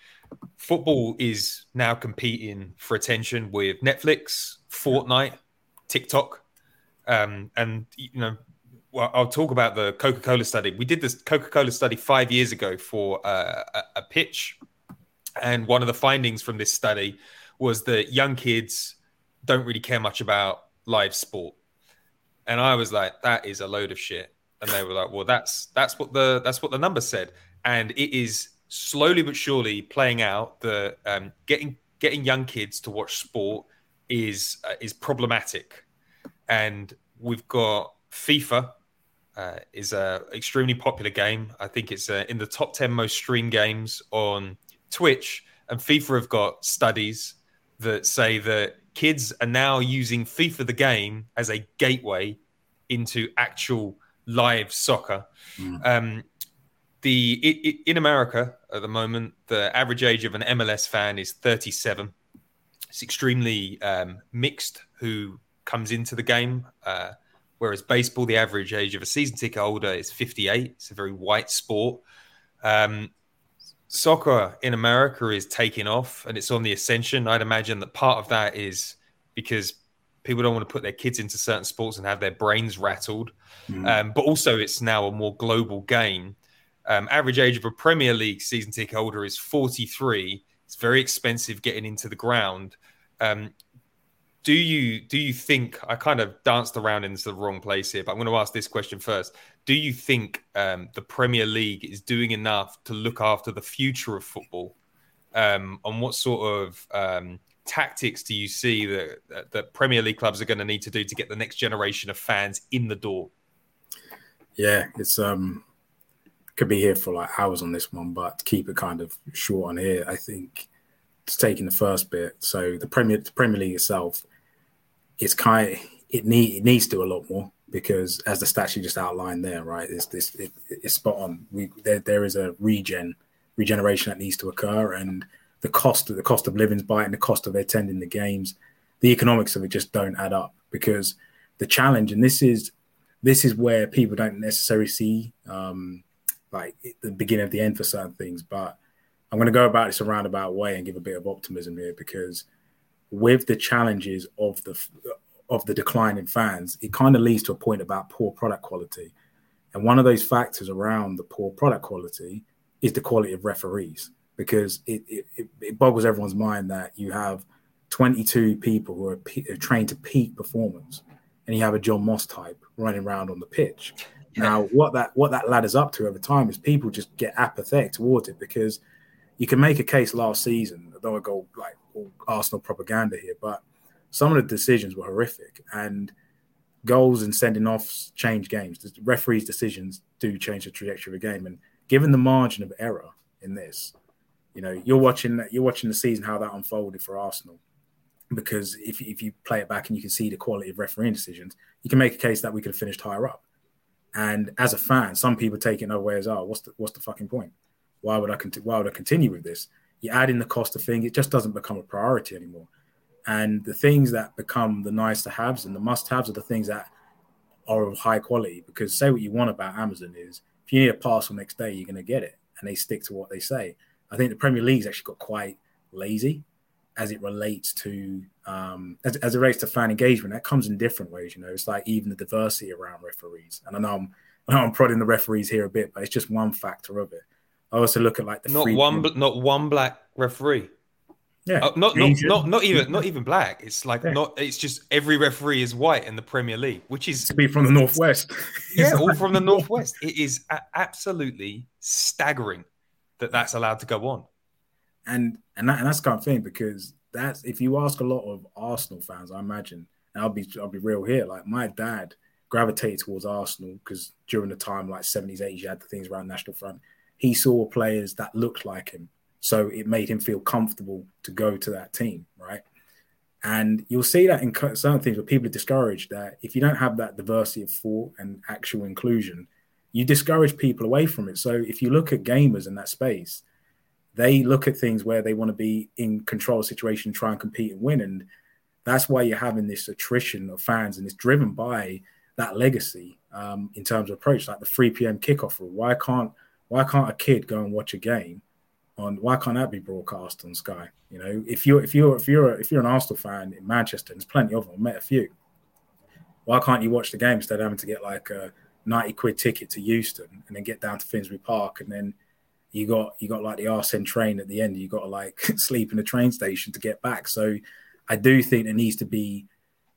Football is now competing for attention with Netflix, Fortnite, TikTok, um, and you know well, I'll talk about the Coca Cola study. We did this Coca Cola study five years ago for uh, a, a pitch. And one of the findings from this study was that young kids don't really care much about live sport. And I was like, that is a load of shit. And they were like, well, that's that's what the that's what the number said. And it is slowly but surely playing out that um, getting getting young kids to watch sport is uh, is problematic. And we've got FIFA, uh, is a extremely popular game. I think it's uh, in the top ten most streamed games on Twitch. And FIFA have got studies that say that kids are now using FIFA the game as a gateway into actual live soccer. Um, the it, it, in America at the moment, the average age of an MLS fan is 37. It's extremely um, mixed who comes into the game. Uh, whereas baseball, the average age of a season ticket holder is 58. It's a very white sport. Um, soccer in America is taking off and it's on the ascension. I'd imagine that part of that is because people don't want to put their kids into certain sports and have their brains rattled. Um, but also, it's now a more global game. Um, average age of a Premier League season ticket holder is 43. It's very expensive getting into the ground. Um, do you do you think I kind of danced around into the wrong place here? But I'm going to ask this question first. Do you think um, the Premier League is doing enough to look after the future of football? Um, and what sort of um, tactics do you see that, that Premier League clubs are going to need to do to get the next generation of fans in the door? yeah, it's um could be here for like hours on this one, but keep it kind of short on here, I think it's taking the first bit. So the Premier the Premier League itself, it's kind it need it needs to a lot more because as the statue just outlined there, right? It's this it, it's spot on. We there there is a regen regeneration that needs to occur, and the cost the cost of living's biting, the cost of attending the games, the economics of it just don't add up because the challenge, and this is this is where people don't necessarily see um, like the beginning of the end for certain things. But I'm going to go about this a roundabout way and give a bit of optimism here because with the challenges of the of the decline in fans, it kind of leads to a point about poor product quality. And one of those factors around the poor product quality is the quality of referees because it, it, it- boggles everyone's mind that you have 22 people who are, pe- are trained to peak performance and you have a Jon Moss type running around on the pitch. Now, what that what that ladders up to over time is people just get apathetic towards it because you can make a case last season. I don't want go like Arsenal propaganda here, but some of the decisions were horrific and goals and sending offs change games. The referees' decisions do change the trajectory of a game, and given the margin of error in this, you know, you're watching that you're watching the season how that unfolded for Arsenal. Because if if you play it back and you can see the quality of refereeing decisions, you can make a case that we could have finished higher up. And as a fan, some people take it another way as, oh, what's the what's the fucking point? Why would I conti- why would I continue with this? You add in the cost of things, it just doesn't become a priority anymore. And the things that become the nice to haves and the must haves are the things that are of high quality. Because say what you want about Amazon is if you need a parcel next day, you're gonna get it. And they stick to what they say. I think the Premier League's actually got quite lazy as it relates to um, as, as it relates to fan engagement. That comes in different ways. You know, it's like even the diversity around referees. And I know I'm I know I'm prodding the referees here a bit, but it's just one factor of it. I also look at like the Not one, bl- not one black referee. yeah, Uh, not, not, not, not even, not even black. It's like Yeah. not. It's just every referee is white in the Premier League, which is to be from the northwest. yeah, all from the northwest. It is absolutely staggering that that's allowed to go on. and and that, and that's the kind of thing because that's if you ask a lot of Arsenal fans, I imagine, and I'll be I'll be real here. Like my dad gravitated towards Arsenal because during the time like 70s, 80s, you had the things around National Front. He saw players that looked like him. So it made him feel comfortable to go to that team, right? And you'll see that in certain things where people are discouraged that if you don't have that diversity of thought and actual inclusion, you discourage people away from it. So if you look at gamers in that space, they look at things where they want to be in control situation, try and compete and win. And that's why you're having this attrition of fans, and it's driven by that legacy um, in terms of approach, like the 3 p.m. kickoff rule. Why can't why can't a kid go and watch a game on? Why can't that be broadcast on Sky? You know, if you're if you're if you're if you're an Arsenal fan in Manchester, there's plenty of them. I met a few. Why can't you watch the game instead of having to get like a 90 quid ticket to Euston and then get down to Finsbury Park and then you got you got like the Arsene train at the end. You got to like sleep in a train station to get back. So I do think there needs to be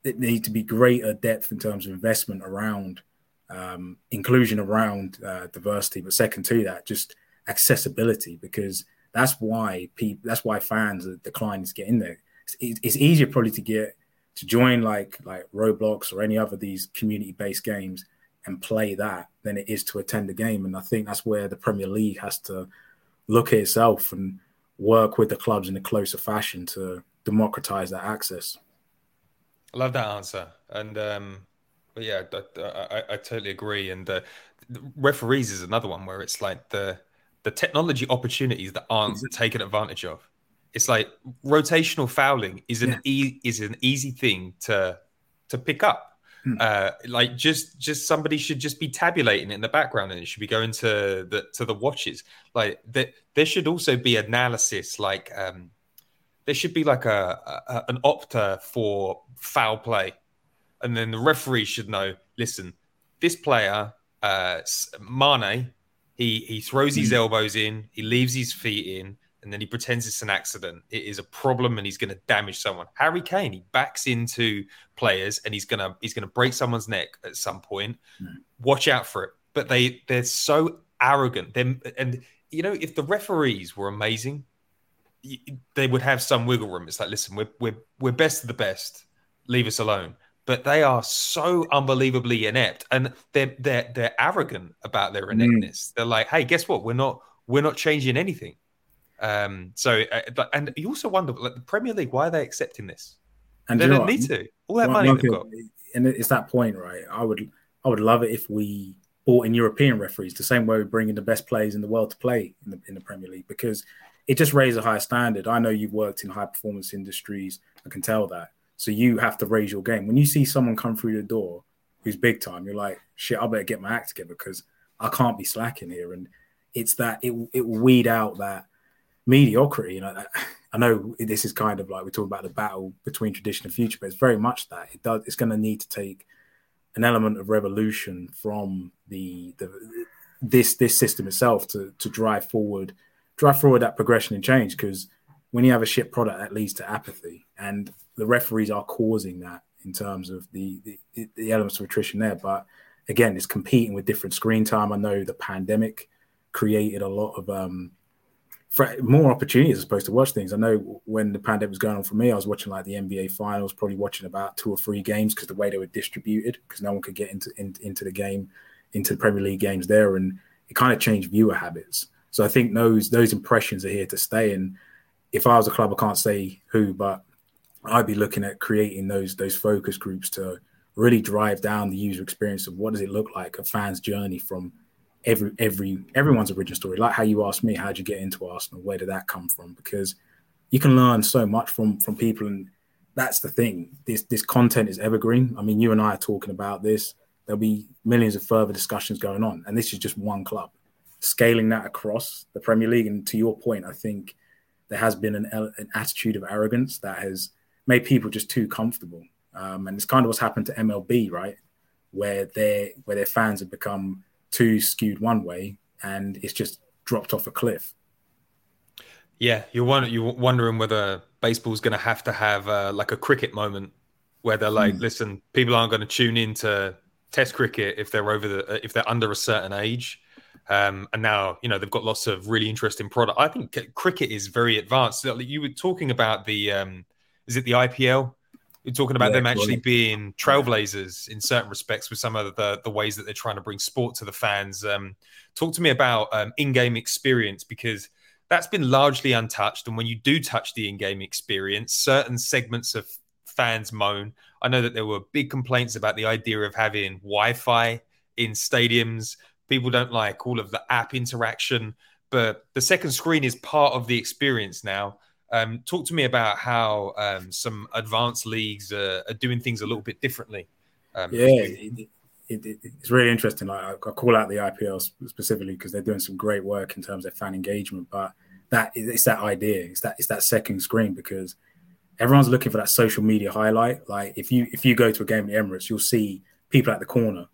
it needs to be greater depth in terms of investment around um, inclusion around uh, diversity, but second to that, just accessibility because that's why people that's why fans are declining to get in there. It's, it's easier probably to get to join like like Roblox or any other these community based games and play that than it is to attend a game. And I think that's where the Premier League has to look at itself and work with the clubs in a closer fashion to democratize that access. I love that answer. And um, yeah, I, I, I, totally agree. And uh, referees is another one where it's like the the technology opportunities that aren't exactly. taken advantage of. It's like rotational fouling is an yeah. e- is an easy thing to to pick up Hmm. Uh, like just just somebody should just be tabulating it in the background and it should be going to the to the watches. Like that there should also be analysis like um there should be like a, a an opta for foul play. And then the referee should know, listen, this player, uh Mane, he he throws his hmm. elbows in, he leaves his feet in, and then he pretends it's an accident. It is a problem, and he's going to damage someone. Harry Kane, he backs into players, and he's gonna he's gonna break someone's neck at some point. Mm. Watch out for it. But they they're so arrogant. Them and you know if the referees were amazing, they would have some wiggle room. It's like, listen, we're we're we're best of the best. Leave us alone. But they are so unbelievably inept, and they're they're they're arrogant about their hmm. ineptness. Mm. They're like, hey, guess what? We're not we're not changing anything um, so, uh, and you also wonder, like the Premier League, why are they accepting this? And they don't need to. All that money they've got. And it's that point, right? I would, I would love it if we brought in European referees the same way we bring in the best players in the world to play in the in the Premier League because it just raises a higher standard. I know you've worked in high performance industries. I can tell that. So you have to raise your game. When you see someone come through the door who's big time, you're like, shit, I better get my act together because I can't be slacking here. And it's that it it will weed out that mediocrity. You know, I know this is kind of like we're talking about the battle between tradition and future, but it's very much that it does. It's going to need to take an element of revolution from the the this this system itself to to drive forward drive forward that progression and change because when you have a shit product that leads to apathy and the referees are causing that in terms of the the, the elements of attrition there but again it's competing with different screen time i know the pandemic created a lot of um, more opportunities as opposed to watch things. I know when the pandemic was going on for me, I was watching like the NBA finals, probably watching about two or three games because the way they were distributed, because no one could get into in, into the game, into the Premier League games there, and it kind of changed viewer habits. So I think those those impressions are here to stay. And if I was a club, I can't say who, but I'd be looking at creating those those focus groups to really drive down the user experience of what does it look like a fan's journey from every every everyone's origin story. Like how you asked me, how did you get into Arsenal? Where did that come from? Because you can learn so much from from people, and that's the thing. This this content is evergreen. I mean, you and I are talking about this. There'll be millions of further discussions going on, and this is just one club. Scaling that across the Premier League, and to your point, I think there has been an, an attitude of arrogance that has made people just too comfortable. Um, and it's kind of what's happened to MLB, right? Where their where their fans have become too skewed one way and it's just dropped off a cliff. Yeah, you're wondering, you're wondering whether baseball's going to have to have uh, like a cricket moment where they're like, mm. listen, people aren't going to tune into Test cricket if they're over the if they're under a certain age. Um, and now you know they've got lots of really interesting product. I think cricket is very advanced. You were talking about the um, is it the IPL You're talking about Yeah, them actually being trailblazers in certain respects with some of the the ways that they're trying to bring sport to the fans. Um, talk to me about um, in-game experience because that's been largely untouched. And when you do touch the in-game experience, certain segments of fans moan. I know that there were big complaints about the idea of having Wi-Fi in stadiums. People don't like all of the app interaction, but the second screen is part of the experience now. Um, talk to me about how um, some advanced leagues are, are doing things a little bit differently. Um, Yeah, it, it, it, it's really interesting. Like I, I call out the IPL specifically because they're doing some great work in terms of fan engagement. But that it's that idea. It's that it's that second screen because everyone's looking for that social media highlight. Like if you if you go to a game in the Emirates, you'll see people at the corner,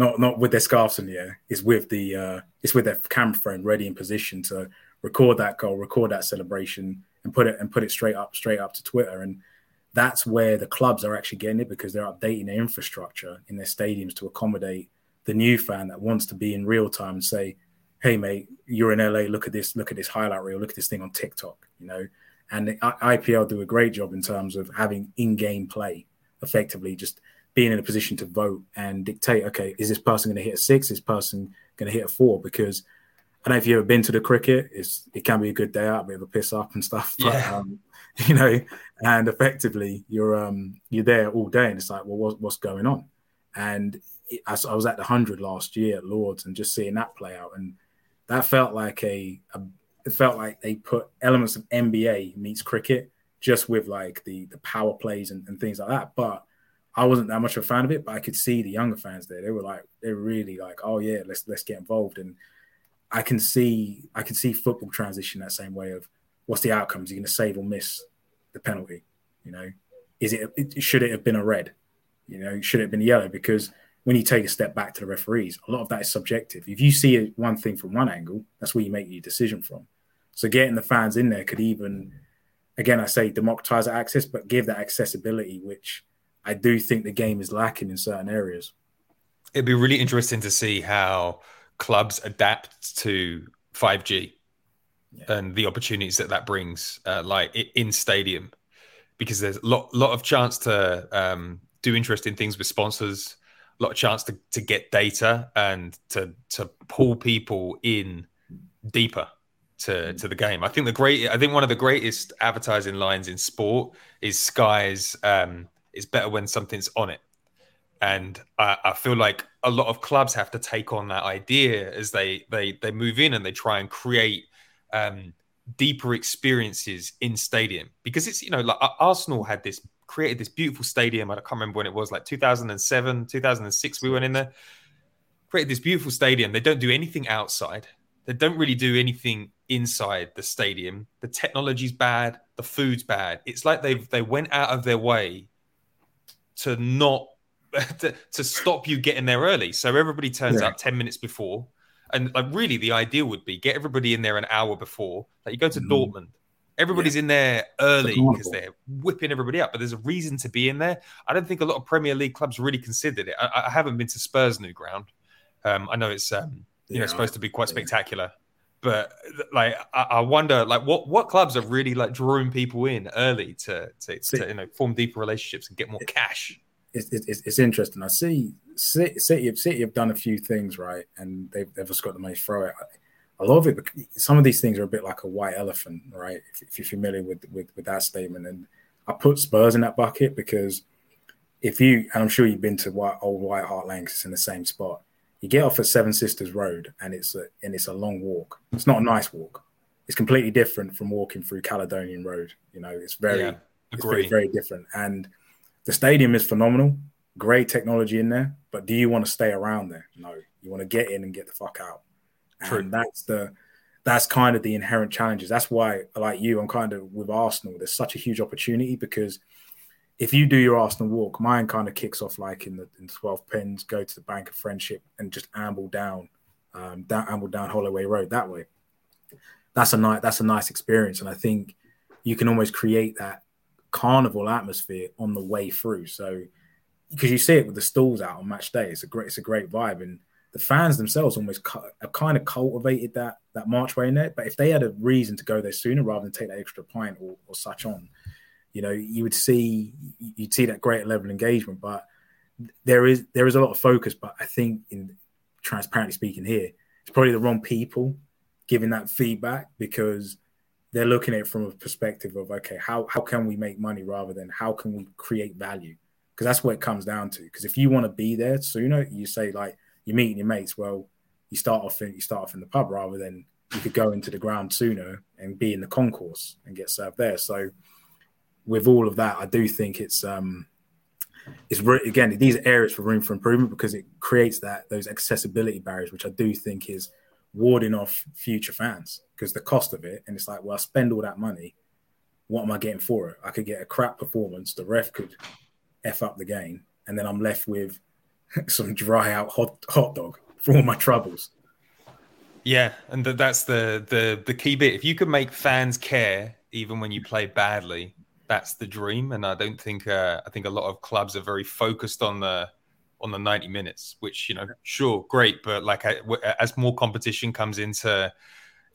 not not with their scarves in the air. It's with the uh, it's with their camera phone ready in position to record that goal, record that celebration, and put it and put it straight up straight up to Twitter. And that's where the clubs are actually getting it because they're updating their infrastructure in their stadiums to accommodate the new fan that wants to be in real time and say, "Hey, mate, you're in LA. Look at this. Look at this highlight reel. Look at this thing on TikTok." You know, and the IPL do a great job in terms of having in-game play, effectively just being in a position to vote and dictate. Okay, is this person going to hit a six? Is this person going to hit a four? Because I don't know if you've ever been to the cricket. It's it can be a good day out, a bit of a piss up and stuff. But Yeah. um, you know, and effectively you're um you're there all day, and it's like, well, what, what's going on? And it, I, I was at the hundred last year at Lords, and just seeing that play out, and that felt like a, a it felt like they put elements of NBA meets cricket, just with like the the power plays and, and things like that. But I wasn't that much of a fan of it, but I could see the younger fans there. They were like, they were really like, oh yeah, let's let's get involved. And I can see I can see football transition that same way of what's the outcome? Is he going to save or miss the penalty? You know, is it, should it have been a red? You know, should it have been a yellow? Because when you take a step back to the referees, a lot of that is subjective. If you see one thing from one angle, that's where you make your decision from. So getting the fans in there could even, again, I say democratize access, but give that accessibility, which I do think the game is lacking in certain areas. It'd be really interesting to see how clubs adapt to 5G and the opportunities that that brings, uh, like in stadium, because there's a lot, lot of chance to um, do interesting things with sponsors, a lot of chance to, to get data and to to pull people in deeper to to the game. I think the great, I think one of the greatest advertising lines in sport is Sky's um, "It's better when something's on it." and I, I feel like a lot of clubs have to take on that idea as they they they move in and they try and create um, deeper experiences in stadium. Because it's you know like Arsenal had this created this beautiful stadium. I can't remember when it was like 2007 2006 we went in there. Created this beautiful stadium. They don't do anything outside. They don't really do anything inside the stadium. The technology's bad. The food's bad. It's like they they went out of their way to not to, to stop you getting there early. So everybody turns Yeah. up 10 minutes before. And like really the ideal would be get everybody in there an hour before. Like you go to Mhm. Dortmund. Everybody's in there early because they're whipping everybody up, but there's a reason to be in there. I don't think a lot of Premier League clubs really considered it. I, I haven't been to Spurs' new ground. Um, I know it's um, you know supposed to be quite yeah. spectacular, but like I, I wonder like what what clubs are really like drawing people in early to to, to you know form deeper relationships and get more cash. it's, it's, it's interesting. I see City, City, City have done a few things right, and they've, they've just got the money to throw it. A lot of it, some of these things are a bit like a white elephant, right? If, if you're familiar with, with with that statement, and I put Spurs in that bucket because if you, and I'm sure you've been to White, old White Hart Lane, it's in the same spot. You get off at Seven Sisters Road, and it's a and it's a long walk. It's not a nice walk. It's completely different from walking through Caledonian Road. You know, it's very, Yeah, it's very, very different. And the stadium is phenomenal, great technology in there. But do you want to stay around there? No, you want to get in and get the fuck out. True. And that's the that's kind of the inherent challenges. That's why, like you, I'm kind of with Arsenal. There's such a huge opportunity because if you do your Arsenal walk, mine kind of kicks off like in the in 12 pins, go to the Bank of Friendship and just amble down, um, down amble down Holloway Road that way. That's a nice that's a nice experience, and I think you can almost create that carnival atmosphere on the way through. So because you see it with the stalls out on match day, it's a great it's a great vibe, and the fans themselves almost cu- have kind of cultivated that that marchway in there. But if they had a reason to go there sooner rather than take that extra pint or, or such on, you know, you would see you'd see that greater level of engagement. But there is there is a lot of focus. But I think, in transparently speaking, here it's probably the wrong people giving that feedback because they're looking at it from a perspective of okay, how how can we make money rather than how can we create value? Because that's what it comes down to. Because if you want to be there sooner, you say like you're meeting your mates. Well, you start off in you start off in the pub rather than you could go into the ground sooner and be in the concourse and get served there. So with all of that, I do think it's um it's re- again these are areas for room for improvement because it creates that those accessibility barriers, which I do think is warding off future fans because the cost of it and it's like, well, I spend all that money, what am I getting for it? I could get a crap performance, the ref could f up the game, and then I'm left with some dry out hot hot dog for all my troubles. Yeah, and that's the the the key bit. If you can make fans care even when you play badly, that's the dream. And I don't think uh, I think a lot of clubs are very focused on the on the 90 minutes, which you know, sure, great, but like as more competition comes into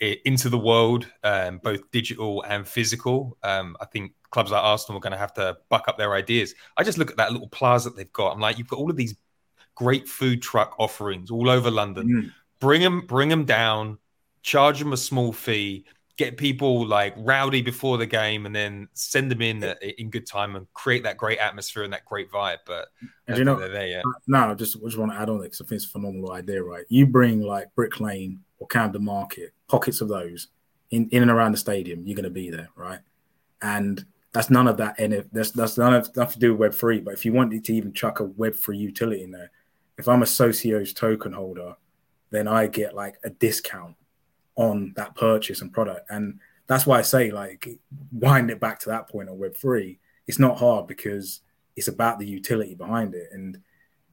into the world, um, both digital and physical, um, I think clubs like Arsenal are going to have to buck up their ideas. I just look at that little plaza that they've got. I'm like, you've got all of these great food truck offerings all over London. Mm. Bring them, bring them down, charge them a small fee, get people like rowdy before the game, and then send them in in good time and create that great atmosphere and that great vibe. But you know, they're there yet. Uh, no, just, I just want to add on it because I think it's a phenomenal idea, right? You bring like Brick Lane or Camden Market, pockets of those in, in and around the stadium, you're going to be there, right? And that's none of that. And that's that's none of nothing to do with Web three. But if you wanted to even chuck a Web three utility in there, if I'm a Socios token holder, then I get like a discount on that purchase and product. And that's why I say like wind it back to that point on Web three. It's not hard because it's about the utility behind it. And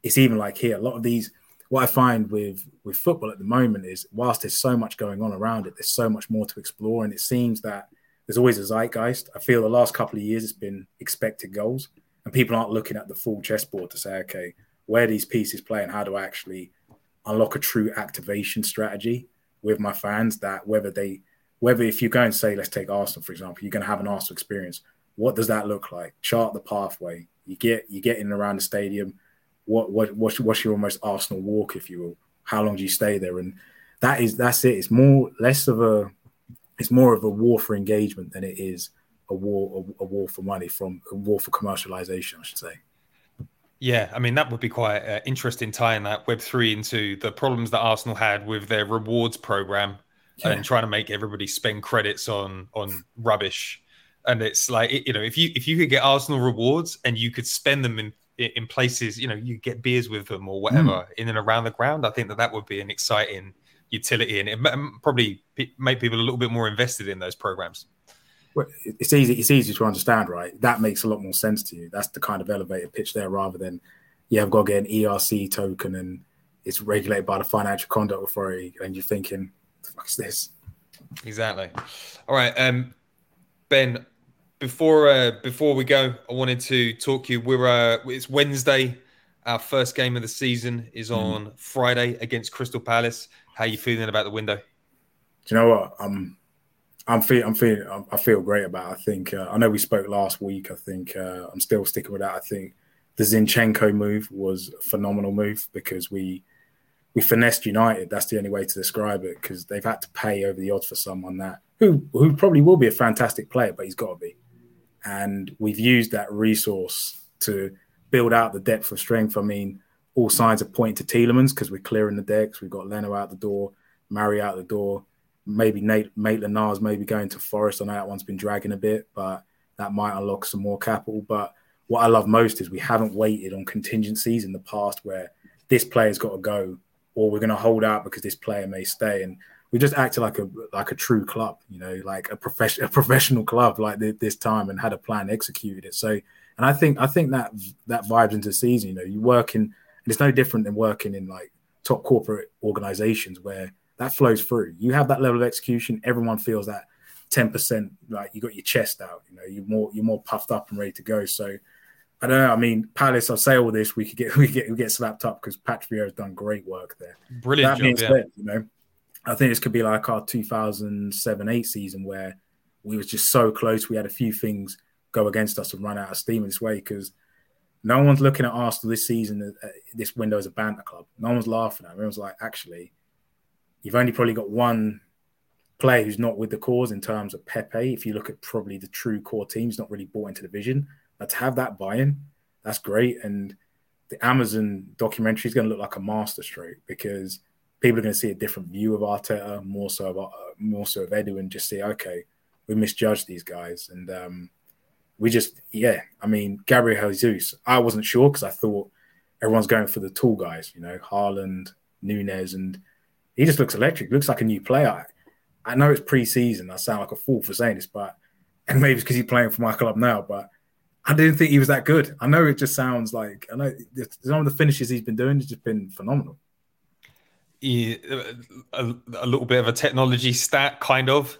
it's even like here, a lot of these what I find with with football at the moment is whilst there's so much going on around it, there's so much more to explore. And it seems that there's always a zeitgeist. I feel the last couple of years it's been expected goals. And people aren't looking at the full chessboard to say, okay, where these pieces play and how do I actually unlock a true activation strategy with my fans that whether they whether if you go and say let's take Arsenal for example, you're going to have an Arsenal experience. What does that look like? Chart the pathway. You get you get in around the stadium. What what what's, what's your almost Arsenal walk, if you will? How long do you stay there? And that is that's it. It's more less of a it's more of a war for engagement than it is a war a, a war for money from a war for commercialization, I should say. Yeah, I mean that would be quite uh, interesting tying that Web three into the problems that Arsenal had with their rewards program yeah. and trying to make everybody spend credits on on rubbish. And it's like you know, if you if you could get Arsenal rewards and you could spend them in in places, you know, you get beers with them or whatever mm. in and around the ground. I think that that would be an exciting utility and it probably make people a little bit more invested in those programs it's easy it's easy to understand right? That makes a lot more sense to you. That's the kind of elevated pitch there rather than yeah i've got to get an erc token and it's regulated by the financial conduct authority and you're thinking the fuck is this? Exactly. All right um ben before uh before we go i wanted to talk to you. We're uh it's wednesday. Our first game of the season is mm. on mm. friday against crystal palace. How are you feeling about the window? Do you know what? I'm I'm I'm feeling I feel great about. It. I think uh, I know we spoke last week. I think uh, I'm still sticking with that. I think the Zinchenko move was a phenomenal move because we we finessed United. That's the only way to describe it because they've had to pay over the odds for someone that who who probably will be a fantastic player, but he's got to be. And we've used that resource to build out the depth of strength. I mean, all signs are pointing to Tielemans because we're clearing the decks. We've got Leno out the door, Mari out the door maybe Nate Maitland Niles maybe going to Forest. I know that one's been dragging a bit, but that might unlock some more capital. But what I love most is we haven't waited on contingencies in the past where this player's got to go or we're going to hold out because this player may stay. And we just acted like a like a true club, you know, like a professional a professional club like this time and had a plan, executed it. So, and I think I think that that vibes into season. You know, you work in. It's no different than working in like top corporate organizations where that flows through. You have that level of execution, everyone feels that 10%, like you got your chest out, you know, you're more you're more puffed up and ready to go. So I don't know. I mean, Palace, I'll say all this, we could get we get we get slapped up because Patrio has done great work there. Brilliant that job, yeah. you know, I think this could be like our 2007 8 season where we was just so close. We had a few things go against us and run out of steam in this way because no one's looking at Arsenal this season, uh, this window as a banter club. No one's laughing at. It. Everyone's like, actually, you've only probably got one player who's not with the cause in terms of Pepe. If you look at probably the true core team, he's not really bought into the vision. But to have that buy-in, that's great. And the Amazon documentary is going to look like a masterstroke because people are going to see a different view of Arteta, more so of uh, more so of Edu, and just say, okay, we misjudged these guys, and um, we just, yeah. I mean, Gabriel Jesus, I wasn't sure because I thought everyone's going for the tall guys, you know, Haaland, Nunez, and he just looks electric. Looks like a new player. I know it's pre-season. I sound like a fool for saying this, but and maybe it's because he's playing for my club now, but I didn't think he was that good. I know it just sounds like I know some of the finishes he's been doing has just been phenomenal. Yeah, a, a, little bit of a technology stat, kind of.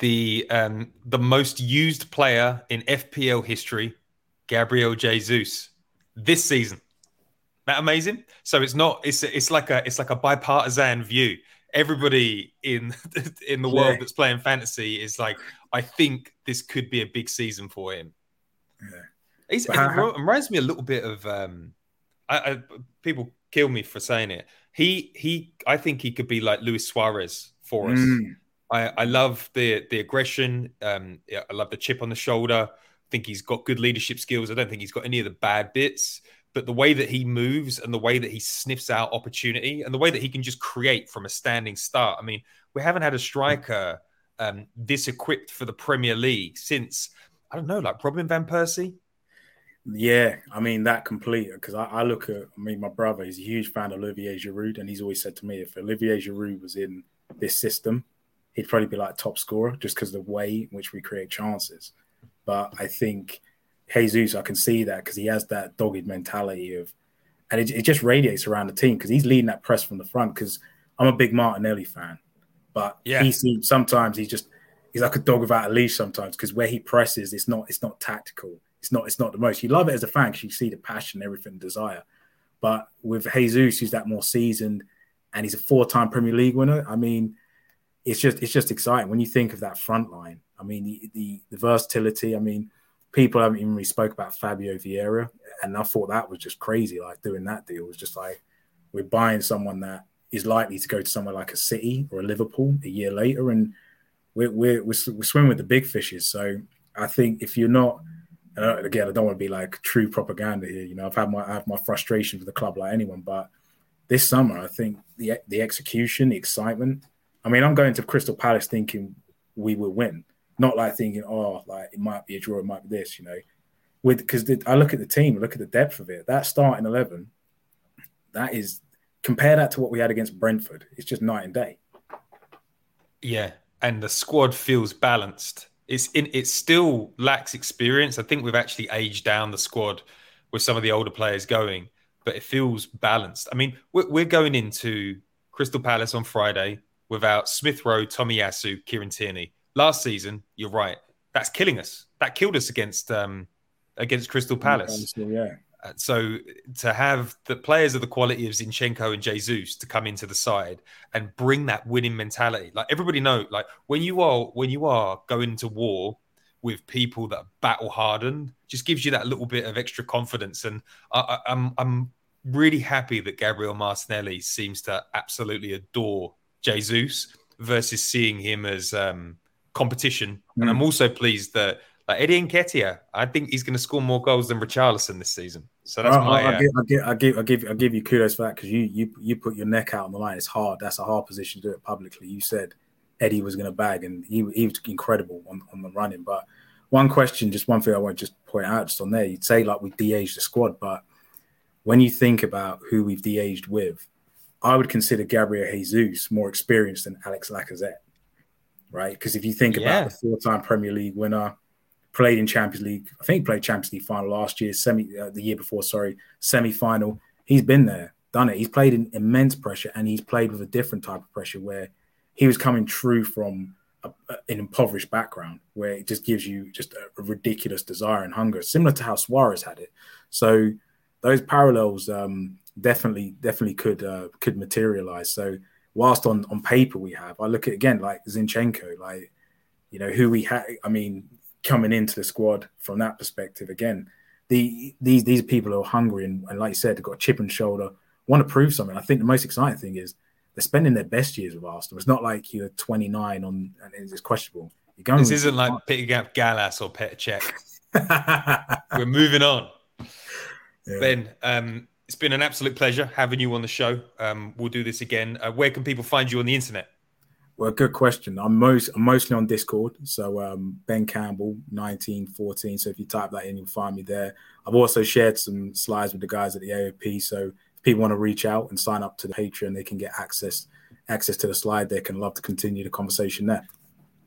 The um, the most used player in FPL history, Gabriel Jesus, this season. That amazing. So it's not. It's it's like a it's like a bipartisan view. Everybody in in the world that's playing fantasy is like, I think this could be a big season for him. Yeah. He's, it reminds me a little bit of um, I, I, people kill me for saying it. He he I think he could be like Luis Suarez for us. Mm. I, I love the the aggression. Um, yeah, I love the chip on the shoulder. I think he's got good leadership skills. I don't think he's got any of the bad bits, but the way that he moves and the way that he sniffs out opportunity and the way that he can just create from a standing start. I mean, we haven't had a striker um, this equipped for the Premier League since I don't know, like Robin van Persie. Yeah, I mean that complete because I, I, look at I mean my brother he's a huge fan of Olivier Giroud and he's always said to me if Olivier Giroud was in this system, he'd probably be like top scorer just because of the way in which we create chances. But I think Jesus, I can see that because he has that dogged mentality of, and it, it just radiates around the team because he's leading that press from the front. Because I'm a big Martinelli fan, but yeah. he seems sometimes he just he's like a dog without a leash sometimes because where he presses, it's not it's not tactical. It's not it's not the most. You love it as a fan because you see the passion, everything, desire. But with Jesus, who's that more seasoned, and he's a four-time Premier League winner. I mean, it's just it's just exciting when you think of that front line. I mean, the the, the versatility. I mean, people haven't even really spoke about Fabio Vieira, and I thought that was just crazy. Like doing that deal was just like we're buying someone that is likely to go to somewhere like a City or a Liverpool a year later, and we're we're, we're, we're swimming with the big fishes. So I think if you're not again, I don't want to be like true propaganda here. You know, I've had my I have my frustration for the club like anyone, but this summer I think the the execution, the excitement. I mean, I'm going to Crystal Palace thinking we will win, not like thinking, oh, like it might be a draw, it might be this. You know, with because I look at the team, look at the depth of it. That starting eleven, that is compare that to what we had against Brentford. It's just night and day. Yeah, and the squad feels balanced it's in it still lacks experience. I think we've actually aged down the squad with some of the older players going, but it feels balanced. I mean, we're, we're going into Crystal Palace on Friday without Smith Rowe, Tommy Tomiyasu, Kieran Tierney. Last season, you're right, that's killing us. That killed us against um against Crystal Palace. Yeah. Uh, so to have the players of the quality of Zinchenko and Jesus to come into the side and bring that winning mentality, like everybody know, like when you are when you are going to war with people that are battle hardened, just gives you that little bit of extra confidence. And I, I'm I'm really happy that Gabriel Martinelli seems to absolutely adore Jesus versus seeing him as um, competition. Mm. And I'm mm. also pleased that like Eddie Nketiah, I think he's going to score more goals than Richarlison this season. So that's I, my. I, I, give, I, give, I give, I give, I give you kudos for that because you, you, you put your neck out on the line. It's hard. That's a hard position to do it publicly. You said Eddie was going to bag, and he, he was incredible on, on the running. But one question, just one thing I want to just point out, just on there, you'd say like we de-aged the squad, but when you think about who we've de-aged with, I would consider Gabriel Jesus more experienced than Alex Lacazette, right? Because if you think yeah. about the four-time Premier League winner played in Champions League. I think he played Champions League final last year, semi uh, the year before. Sorry, semi final. He's been there, done it. He's played in immense pressure, and he's played with a different type of pressure where he was coming true from a, a, an impoverished background, where it just gives you just a, a, ridiculous desire and hunger, similar to how Suarez had it. So those parallels um, definitely definitely could uh, could materialize. So whilst on on paper we have, I look at again like Zinchenko, like you know who we had. I mean, coming into the squad from that perspective. Again, the these these people are hungry and, and like you said, they've got a chip and shoulder, want to prove something. I think the most exciting thing is they're spending their best years with Arsenal. It's not like you're 29 on and it's questionable. You're going this isn't like picking up Gallas or Petr Cech. We're moving on. Yeah. Ben, um, it's been an absolute pleasure having you on the show. Um, we'll do this again. Uh, where can people find you on the internet? Well, good question. I'm most I'm mostly on Discord, so um, Ben Campbell nineteen fourteen. So if you type that in, you'll find me there. I've also shared some slides with the guys at the AOP. So if people want to reach out and sign up to the Patreon, they can get access access to the slide They can love to continue the conversation there.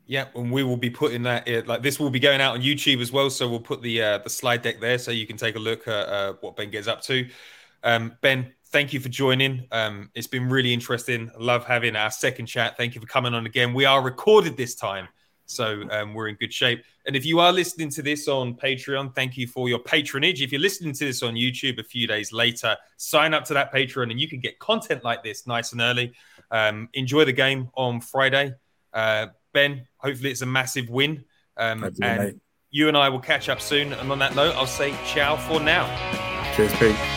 Yeah, and we will be putting that like this will be going out on YouTube as well. So we'll put the uh, the slide deck there so you can take a look at uh, what Ben gets up to. Um, ben, thank you for joining. Um, it's been really interesting. love having our second chat. Thank you for coming on again. We are recorded this time, so um, we're in good shape. And if you are listening to this on Patreon, thank you for your patronage. If you're listening to this on YouTube a few days later, sign up to that Patreon and you can get content like this nice and early. Um, enjoy the game on Friday. Uh, ben, hopefully it's a massive win. Um, and mate. you and I will catch up soon. And on that note, I'll say ciao for now. Cheers, Pete.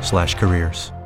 cbp.gov/careers.